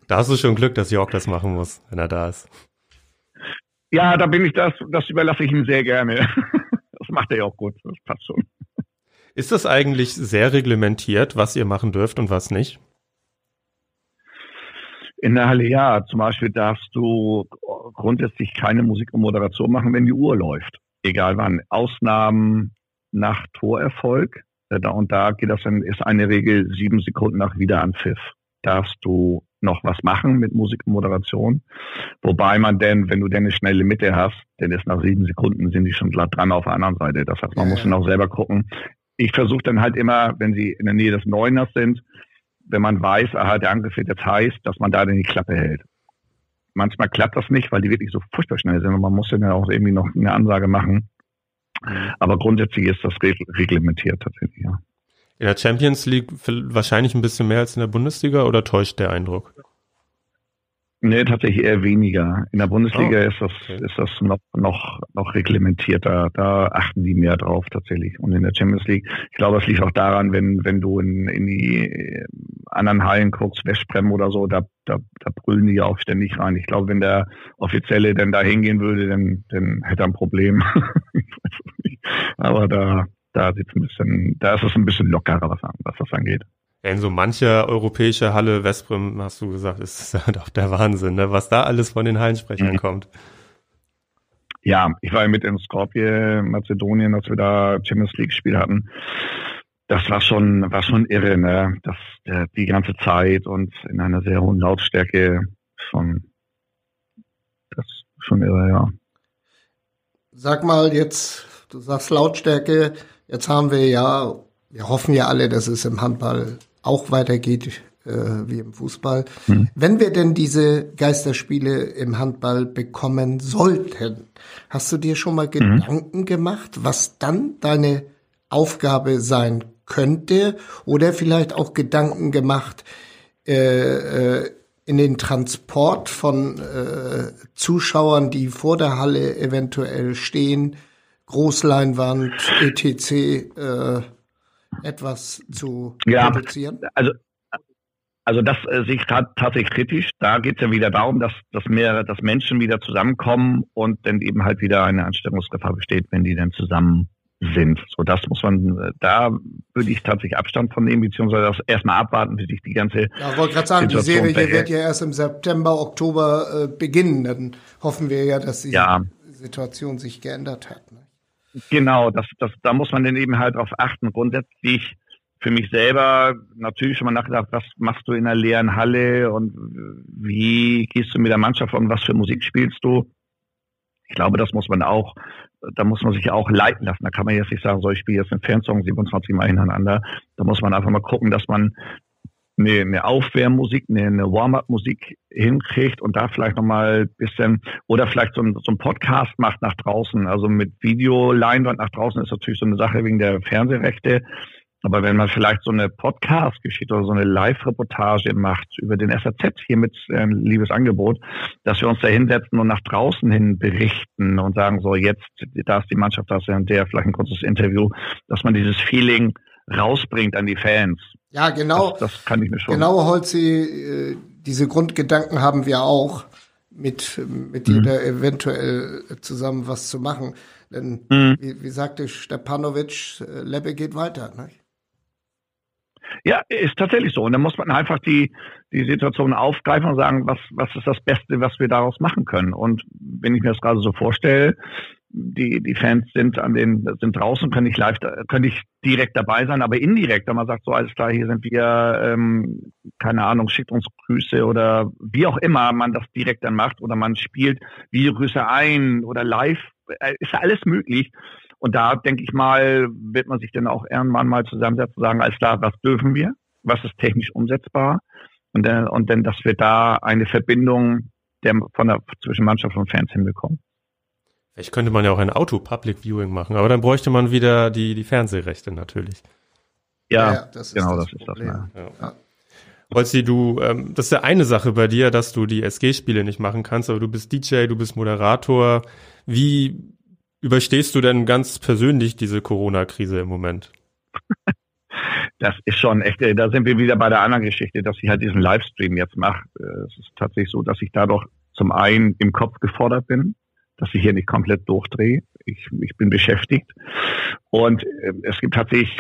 Da hast du schon Glück, dass York das machen muss, wenn er da ist. Ja, da bin ich das, das überlasse ich ihm sehr gerne. *laughs* Das macht er ja auch gut, das passt schon. Ist das eigentlich sehr reglementiert, was ihr machen dürft und was nicht? In der Halle ja. Zum Beispiel darfst du grundsätzlich keine Musik und Moderation machen, wenn die Uhr läuft. Egal wann. Ausnahmen nach Torerfolg. Da und da geht das dann, ist eine Regel sieben Sekunden nach Wiederanpfiff. Darfst du noch was machen mit Musik und Moderation. Wobei man denn, wenn du denn eine schnelle Mitte hast, denn ist nach sieben Sekunden sind die schon glatt dran auf der anderen Seite. Das heißt, man ja, muss dann auch selber gucken. Ich versuche dann halt immer, wenn sie in der Nähe des Neuners sind, wenn man weiß, aha, der Angriff wird jetzt heiß, dass man da dann die Klappe hält. Manchmal klappt das nicht, weil die wirklich so furchtbar schnell sind und man muss dann ja auch irgendwie noch eine Ansage machen. Mhm. Aber grundsätzlich ist das reglementiert tatsächlich, ja. In der Champions League wahrscheinlich ein bisschen mehr als in der Bundesliga oder täuscht der Eindruck? Nee, tatsächlich eher weniger. In der Bundesliga oh, ist das, okay. ist das noch, noch, noch reglementierter. Da achten die mehr drauf tatsächlich. Und in der Champions League, ich glaube, es liegt auch daran, wenn, wenn du in, in die äh, anderen Hallen guckst, Westbrem oder so, da, da, da brüllen die ja auch ständig rein. Ich glaube, wenn der Offizielle denn da hingehen würde, dann, dann hätte er ein Problem. *laughs* Aber da, da sieht's ein bisschen, da ist es ein bisschen lockerer, was, was das angeht. in so mancher europäische Halle, Westbrem, hast du gesagt, ist *laughs* halt auch der Wahnsinn, ne? was da alles von den Hallensprechern mhm. kommt. Ja, ich war ja mit in Skopje, Mazedonien, als wir da Champions League Spiel hatten. Das war schon, war schon irre, ne? Das, der, die ganze Zeit und in einer sehr hohen Lautstärke schon, das schon irre, ja. Sag mal jetzt, du sagst Lautstärke, Jetzt haben wir ja, wir hoffen ja alle, dass es im Handball auch weitergeht äh, wie im Fußball. Mhm. Wenn wir denn diese Geisterspiele im Handball bekommen sollten, hast du dir schon mal mhm. Gedanken gemacht, was dann deine Aufgabe sein könnte? Oder vielleicht auch Gedanken gemacht, äh, äh, in den Transport von äh, Zuschauern, die vor der Halle eventuell stehen, Großleinwand, etc., äh, etwas zu ja, reduzieren? Also also das äh, sehe ich tatsächlich kritisch. Da geht es ja wieder darum, dass, dass mehrere, dass Menschen wieder zusammenkommen und dann eben halt wieder eine Anstellungsgefahr besteht, wenn die dann zusammen sind. So, das muss man, äh, da würde ich tatsächlich Abstand von nehmen, beziehungsweise das erstmal abwarten, wie sich die ganze. Ja, ich wollte gerade sagen, Situation die Serie wird ja erst im September, Oktober äh, beginnen. Dann hoffen wir ja, dass die ja. Situation sich geändert hat. Ne? Genau, das, das, da muss man dann eben halt darauf achten. Grundsätzlich für mich selber natürlich schon mal nachgedacht, was machst du in einer leeren Halle und wie gehst du mit der Mannschaft um, was für Musik spielst du? Ich glaube, das muss man auch, da muss man sich auch leiten lassen. Da kann man jetzt nicht sagen, so ich spiele jetzt einen Fansong 27 Mal hintereinander. Da muss man einfach mal gucken, dass man eine, eine Aufwärmmusik, eine, eine Warm-up-Musik hinkriegt und da vielleicht nochmal ein bisschen oder vielleicht so ein, so ein Podcast macht nach draußen. Also mit Videoleinwand nach draußen ist natürlich so eine Sache wegen der Fernsehrechte. Aber wenn man vielleicht so eine Podcast-Geschichte oder so eine Live-Reportage macht über den SAZ hier mit äh, liebes Angebot, dass wir uns da hinsetzen und nach draußen hin berichten und sagen, so jetzt, da ist die Mannschaft, da ist der, vielleicht ein kurzes Interview, dass man dieses Feeling rausbringt an die Fans. Ja, genau. Das, das kann ich mir schon. Genau, Holzi, äh, diese Grundgedanken haben wir auch mit, mit mhm. jeder eventuell zusammen was zu machen. Denn, mhm. wie, wie sagte Stepanovic, äh, Lebbe geht weiter. Nicht? Ja, ist tatsächlich so. Und dann muss man einfach die, die Situation aufgreifen und sagen, was, was ist das Beste, was wir daraus machen können. Und wenn ich mir das gerade so vorstelle, die, die Fans sind an den, sind draußen, können nicht live, können nicht direkt dabei sein, aber indirekt, wenn man sagt, so alles klar, hier sind wir, ähm, keine Ahnung, schickt uns Grüße oder wie auch immer man das direkt dann macht oder man spielt Videogrüße ein oder live, äh, ist alles möglich. Und da denke ich mal, wird man sich dann auch irgendwann mal zusammensetzen und sagen, alles klar, was dürfen wir? Was ist technisch umsetzbar? Und dann, und dann, dass wir da eine Verbindung der, von der, zwischen Mannschaft und Fans hinbekommen. Vielleicht könnte man ja auch ein Auto-Public-Viewing machen, aber dann bräuchte man wieder die, die Fernsehrechte natürlich. Ja, ja das genau, das, das ist das. Ja. Ja. Holzi, du, ähm, das ist ja eine Sache bei dir, dass du die SG-Spiele nicht machen kannst, aber du bist DJ, du bist Moderator. Wie überstehst du denn ganz persönlich diese Corona-Krise im Moment? *laughs* Das ist schon echt, äh, da sind wir wieder bei der anderen Geschichte, dass ich halt diesen Livestream jetzt mache. Äh, es ist tatsächlich so, dass ich dadurch zum einen im Kopf gefordert bin, dass ich hier nicht komplett durchdrehe. Ich, ich bin beschäftigt. Und äh, es gibt tatsächlich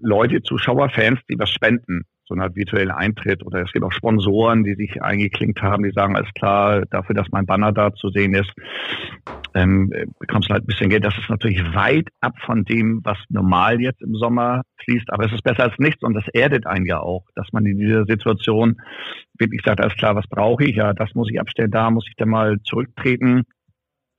Leute, Zuschauer, Fans, die was spenden so eine virtuellen Eintritt oder es gibt auch Sponsoren, die sich eingeklinkt haben, die sagen, alles klar, dafür, dass mein Banner da zu sehen ist, ähm, bekommst du halt ein bisschen Geld. Das ist natürlich weit ab von dem, was normal jetzt im Sommer fließt, aber es ist besser als nichts und das erdet einen ja auch, dass man in dieser Situation wirklich sagt, alles klar, was brauche ich? Ja, das muss ich abstellen, da muss ich dann mal zurücktreten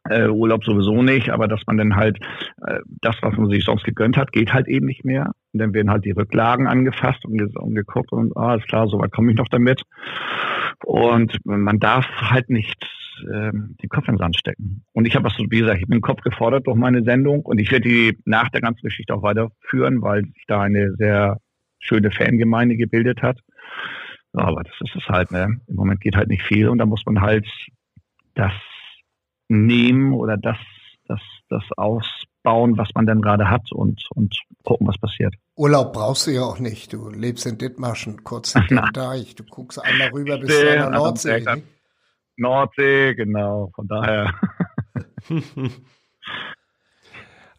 äh, Urlaub sowieso nicht, aber dass man dann halt äh, das, was man sich sonst gegönnt hat, geht halt eben nicht mehr. Und dann werden halt die Rücklagen angefasst und, und geguckt und ah, ist klar, so weit komme ich noch damit. Und man darf halt nicht äh, den Kopf in den Sand stecken. Und ich habe was, wie gesagt, ich bin Kopf gefordert durch meine Sendung und ich werde die nach der ganzen Geschichte auch weiterführen, weil sich da eine sehr schöne Fangemeinde gebildet hat. Aber das ist es halt, ne? Im Moment geht halt nicht viel und da muss man halt das nehmen oder das, das, das ausbauen, was man dann gerade hat und, und gucken, was passiert. Urlaub brauchst du ja auch nicht. Du lebst in Dithmarschen, kurz hinter dem *laughs* Deich. Du guckst einmal rüber bis zur Nordsee. Nordsee, genau. Von daher. *laughs*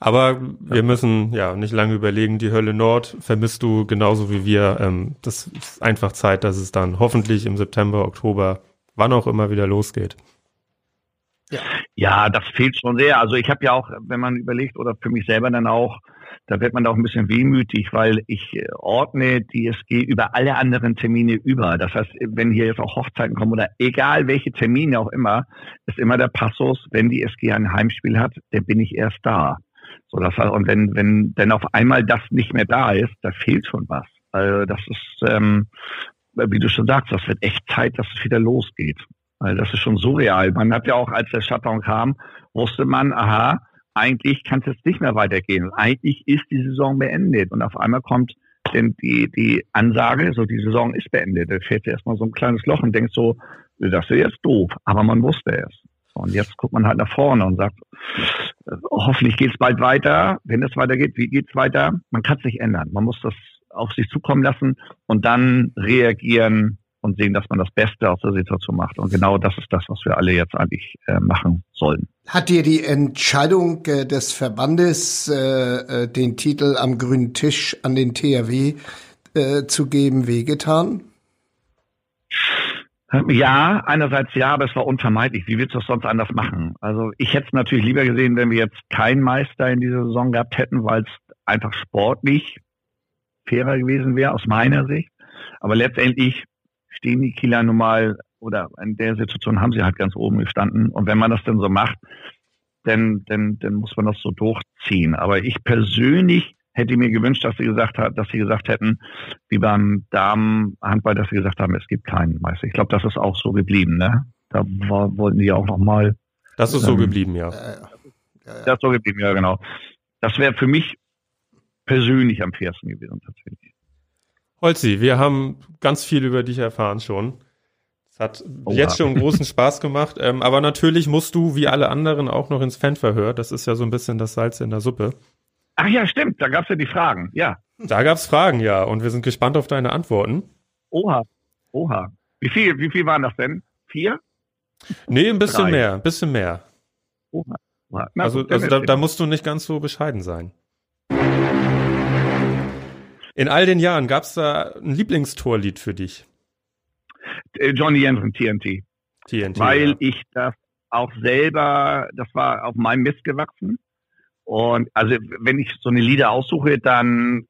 Aber wir müssen ja nicht lange überlegen. Die Hölle Nord vermisst du genauso wie wir. Ähm, das ist einfach Zeit, dass es dann hoffentlich im September, Oktober, wann auch immer wieder losgeht. Ja. ja, das fehlt schon sehr. Also ich habe ja auch, wenn man überlegt, oder für mich selber dann auch, da wird man auch ein bisschen wehmütig, weil ich äh, ordne die SG über alle anderen Termine über. Das heißt, wenn hier jetzt auch Hochzeiten kommen oder egal welche Termine auch immer, ist immer der Passus, wenn die SG ein Heimspiel hat, dann bin ich erst da. So, das heißt, und wenn, wenn denn auf einmal das nicht mehr da ist, da fehlt schon was. Also das ist, ähm, wie du schon sagst, das wird echt Zeit, dass es wieder losgeht. Weil das ist schon surreal. Man hat ja auch, als der Shutdown kam, wusste man, aha, eigentlich kann es jetzt nicht mehr weitergehen. Eigentlich ist die Saison beendet. Und auf einmal kommt denn die, die Ansage, so die Saison ist beendet. Da fährt erstmal so ein kleines Loch und denkt so, das ist jetzt doof, aber man wusste es. Und jetzt guckt man halt nach vorne und sagt, hoffentlich geht es bald weiter. Wenn es weitergeht, wie geht es weiter? Man kann es nicht ändern. Man muss das auf sich zukommen lassen und dann reagieren und sehen, dass man das Beste aus der Situation macht. Und genau das ist das, was wir alle jetzt eigentlich äh, machen sollen. Hat dir die Entscheidung äh, des Verbandes, äh, äh den Titel am grünen Tisch an den THW äh, zu geben, wehgetan? Ja, einerseits ja, aber es war unvermeidlich. Wie willst du es sonst anders machen? Also ich hätte es natürlich lieber gesehen, wenn wir jetzt keinen Meister in dieser Saison gehabt hätten, weil es einfach sportlich fairer gewesen wäre, aus meiner Sicht. Aber letztendlich stehen die Kieler nun mal, oder in der Situation haben sie halt ganz oben gestanden. Und wenn man das denn so macht, dann, dann, dann muss man das so durchziehen. Aber ich persönlich hätte mir gewünscht, dass sie gesagt hat, dass sie gesagt hätten, wie beim Damenhandball, dass sie gesagt haben, es gibt keinen Meister. Ich glaube, das ist auch so geblieben, ne? Da war, wollten die auch noch mal. Das ist ähm, so geblieben, ja. Das ist so geblieben, ja, genau. Das wäre für mich persönlich am fairsten gewesen, tatsächlich. Holzi, wir haben ganz viel über dich erfahren schon. Es hat Oha. jetzt schon großen Spaß gemacht, ähm, aber natürlich musst du, wie alle anderen, auch noch ins Fanverhör. Das ist ja so ein bisschen das Salz in der Suppe. Ach ja, stimmt, da gab es ja die Fragen, ja. Da gab es Fragen, ja, und wir sind gespannt auf deine Antworten. Oha, oha. Wie viel, wie viel waren das denn? Vier? Nee, ein bisschen Drei. mehr, ein bisschen mehr. Oha. oha. Na, also, also da, da musst du nicht ganz so bescheiden sein. In all den Jahren gab es da ein Lieblingstorlied für dich? Äh, Johnny Jensen, TNT. TNT. Weil ja. ich das auch selber, das war auf meinem Mist gewachsen. Und also wenn ich so eine Lieder aussuche, dann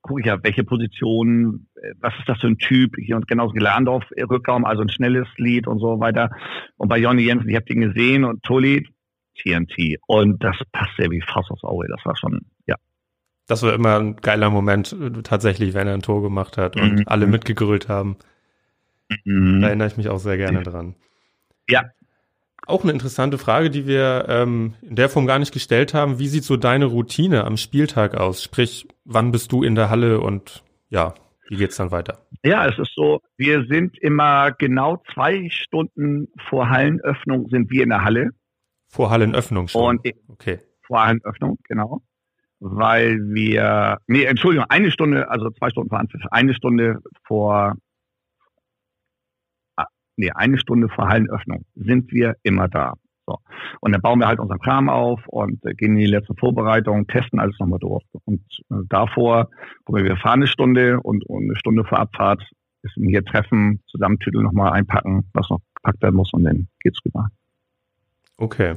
gucke ich ja, welche Position, äh, was ist das für ein Typ, hier und genauso Gelandorf äh, Rückraum, also ein schnelles Lied und so weiter. Und bei Johnny Jensen, ich habe den gesehen und Tulli, TNT. Und das passt ja wie Faust aufs Auge. Das war schon, ja. Das war immer ein geiler Moment, tatsächlich, wenn er ein Tor gemacht hat und mhm. alle mitgegrölt haben. Mhm. Da erinnere ich mich auch sehr gerne dran. Ja, auch eine interessante Frage, die wir ähm, in der Form gar nicht gestellt haben. Wie sieht so deine Routine am Spieltag aus? Sprich, wann bist du in der Halle und ja, wie geht's dann weiter? Ja, es ist so, wir sind immer genau zwei Stunden vor Hallenöffnung sind wir in der Halle. Vor Hallenöffnung schon? Und okay. Vor Hallenöffnung, genau. Weil wir, nee, Entschuldigung, eine Stunde, also zwei Stunden vor Anpfiff, eine Stunde vor nee, eine Stunde vor Hallenöffnung sind wir immer da. So. Und dann bauen wir halt unseren Kram auf und äh, gehen in die letzte Vorbereitung, testen alles nochmal durch. Und äh, davor, wo wir fahren eine Stunde und, und eine Stunde vor Abfahrt ist hier treffen, Zusammentütel nochmal einpacken, was noch gepackt werden muss und dann geht's rüber. Okay.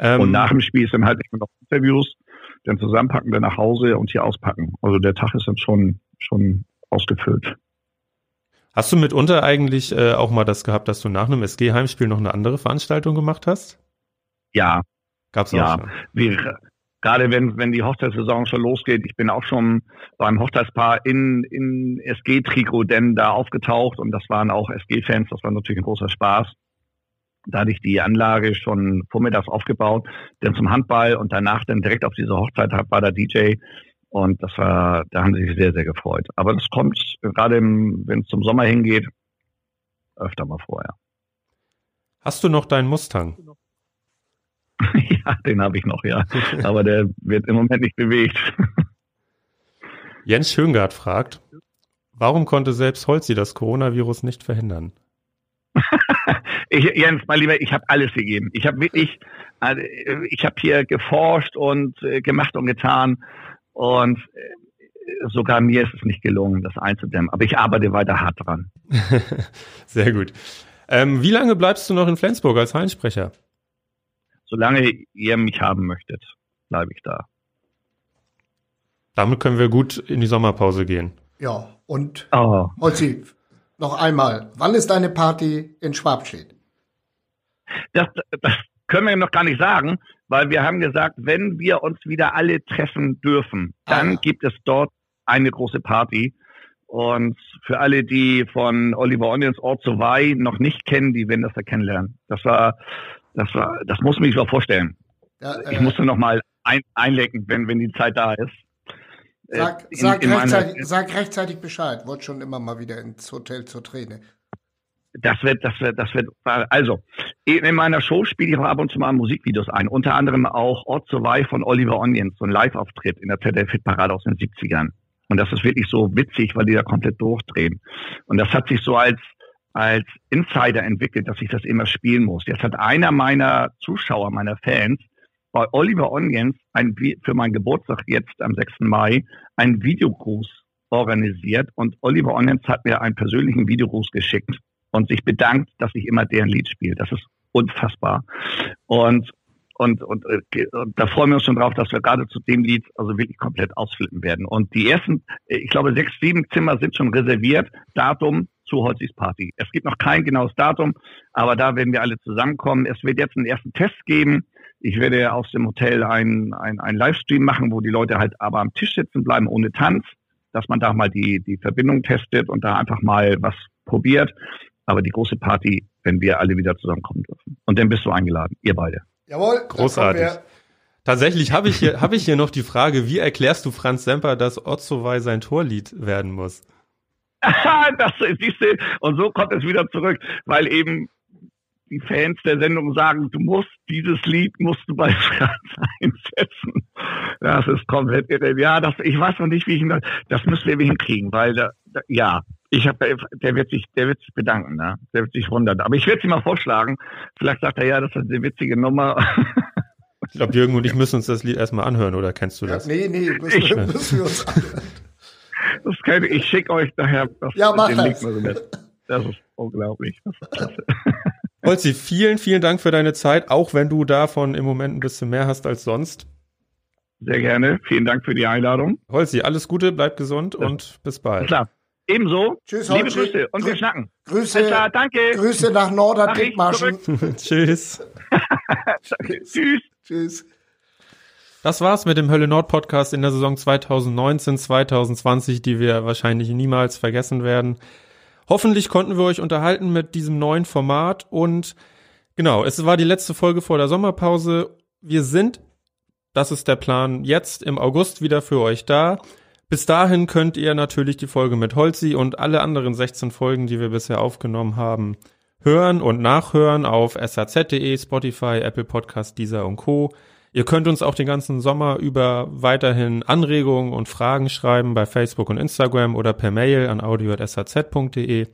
Ähm, und nach dem Spiel ist dann halt mehr noch Interviews, dann zusammenpacken, dann nach Hause und hier auspacken. Also der Tag ist dann schon, schon ausgefüllt. Hast du mitunter eigentlich äh, auch mal das gehabt, dass du nach einem SG-Heimspiel noch eine andere Veranstaltung gemacht hast? Ja. Gab's auch ja. schon? Wir, gerade wenn, wenn die Hochzeitssaison schon losgeht, ich bin auch schon beim Hochzeitspaar in, in SG-Trikot denn da aufgetaucht und das waren auch SG-Fans, das war natürlich ein großer Spaß. Da hatte ich die Anlage schon vormittags aufgebaut, dann zum Handball und danach dann direkt auf diese Hochzeit war der DJ und das war, da haben sie sich sehr, sehr gefreut. Aber das kommt gerade, wenn es zum Sommer hingeht, öfter mal vorher. Hast du noch deinen Mustang? *laughs* ja, den habe ich noch, ja. *laughs* Aber der wird im Moment nicht bewegt. Jens Schöngard fragt, warum konnte selbst Holzi das Coronavirus nicht verhindern? *laughs* ich, Jens, mein Lieber, ich habe alles gegeben. Ich habe wirklich, also, ich habe hier geforscht und äh, gemacht und getan. Und äh, sogar mir ist es nicht gelungen, das einzudämmen. Aber ich arbeite weiter hart dran. *laughs* Sehr gut. Ähm, wie lange bleibst du noch in Flensburg als Heinsprecher? Solange ihr mich haben möchtet, bleibe ich da. Damit können wir gut in die Sommerpause gehen. Ja, und oh. Holzi, noch einmal, wann ist deine Party in Schwabstedt? Das, das können wir noch gar nicht sagen, weil wir haben gesagt, wenn wir uns wieder alle treffen dürfen, dann ah. gibt es dort eine große Party. Und für alle, die von Oliver Onions Ort zu Wei noch nicht kennen, die werden das da kennenlernen. Das war, das war, das muss man sich mal vorstellen. Ja, äh, ich musste noch mal ein, einlenken, wenn, wenn die Zeit da ist. Sag, in, sag, in rechtzeitig, meiner, sag rechtzeitig Bescheid. Wollte schon immer mal wieder ins Hotel zur Träne. Das wird, das wird, das wird, also, in meiner Show spiele ich auch ab und zu mal Musikvideos ein. Unter anderem auch Ort Weih von Oliver Onions, so ein Live-Auftritt in der ZDF-Hitparade aus den 70ern. Und das ist wirklich so witzig, weil die da komplett durchdrehen. Und das hat sich so als, als Insider entwickelt, dass ich das immer spielen muss. Jetzt hat einer meiner Zuschauer, meiner Fans, bei Oliver Onions ein, für meinen Geburtstag jetzt am 6. Mai einen Videogruß organisiert und Oliver Onions hat mir einen persönlichen Videogruß geschickt und sich bedankt, dass ich immer deren Lied spiele. Das ist unfassbar. Und und, und, äh, und da freuen wir uns schon drauf, dass wir gerade zu dem Lied also wirklich komplett ausflippen werden. Und die ersten, ich glaube, sechs, sieben Zimmer sind schon reserviert. Datum zu Holzis Party. Es gibt noch kein genaues Datum, aber da werden wir alle zusammenkommen. Es wird jetzt einen ersten Test geben. Ich werde aus dem Hotel einen ein Livestream machen, wo die Leute halt aber am Tisch sitzen bleiben ohne Tanz, dass man da mal die, die Verbindung testet und da einfach mal was probiert. Aber die große Party, wenn wir alle wieder zusammenkommen dürfen. Und dann bist du eingeladen, ihr beide. Jawohl. Großartig. Tatsächlich habe ich hier, *laughs* habe ich hier noch die Frage, wie erklärst du Franz Semper, dass Otzowai sein Torlied werden muss? *laughs* das siehst du, und so kommt es wieder zurück, weil eben die Fans der Sendung sagen, du musst dieses Lied musst du bei *laughs* Franz einsetzen. Das ist komplett irre. Ja, das, ich weiß noch nicht, wie ich ihn, das müssen wir hinkriegen, weil da, da, ja, ich habe, der wird sich, der wird sich bedanken, ne? Der wird sich wundern. Aber ich werde es ihm mal vorschlagen. Vielleicht sagt er ja, das ist eine witzige Nummer. *laughs* Ich glaube, Jürgen und ich müssen uns das Lied erstmal anhören, oder kennst du das? Ja, nee, nee, müssen, ich, müssen wir uns anhören. Das kann, ich schicke euch daher das, ja, mach den das. Link mal so Das ist unglaublich. Das ist klasse. *laughs* Holzi, vielen, vielen Dank für deine Zeit, auch wenn du davon im Moment ein bisschen mehr hast als sonst. Sehr gerne. Vielen Dank für die Einladung. Holzi, alles Gute, bleib gesund ja. und bis bald. Klar. Ebenso. Tschüss, Liebe Holzi. Grüße und Grü wir schnacken. Grüße. Klar, danke. Grüße nach Norderdickmaschen. *laughs* *laughs* Tschüss. Tschüss. Tschüss. Das war's mit dem Hölle Nord Podcast in der Saison 2019, 2020, die wir wahrscheinlich niemals vergessen werden. Hoffentlich konnten wir euch unterhalten mit diesem neuen Format und genau, es war die letzte Folge vor der Sommerpause. Wir sind, das ist der Plan, jetzt im August wieder für euch da. Bis dahin könnt ihr natürlich die Folge mit Holzi und alle anderen 16 Folgen, die wir bisher aufgenommen haben, hören und nachhören auf saz.de, Spotify, Apple Podcast, Deezer und Co. Ihr könnt uns auch den ganzen Sommer über weiterhin Anregungen und Fragen schreiben bei Facebook und Instagram oder per Mail an audio.saz.de.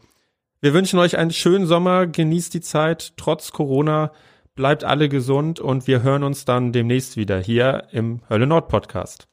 Wir wünschen euch einen schönen Sommer, genießt die Zeit trotz Corona, bleibt alle gesund und wir hören uns dann demnächst wieder hier im Hölle Nord Podcast.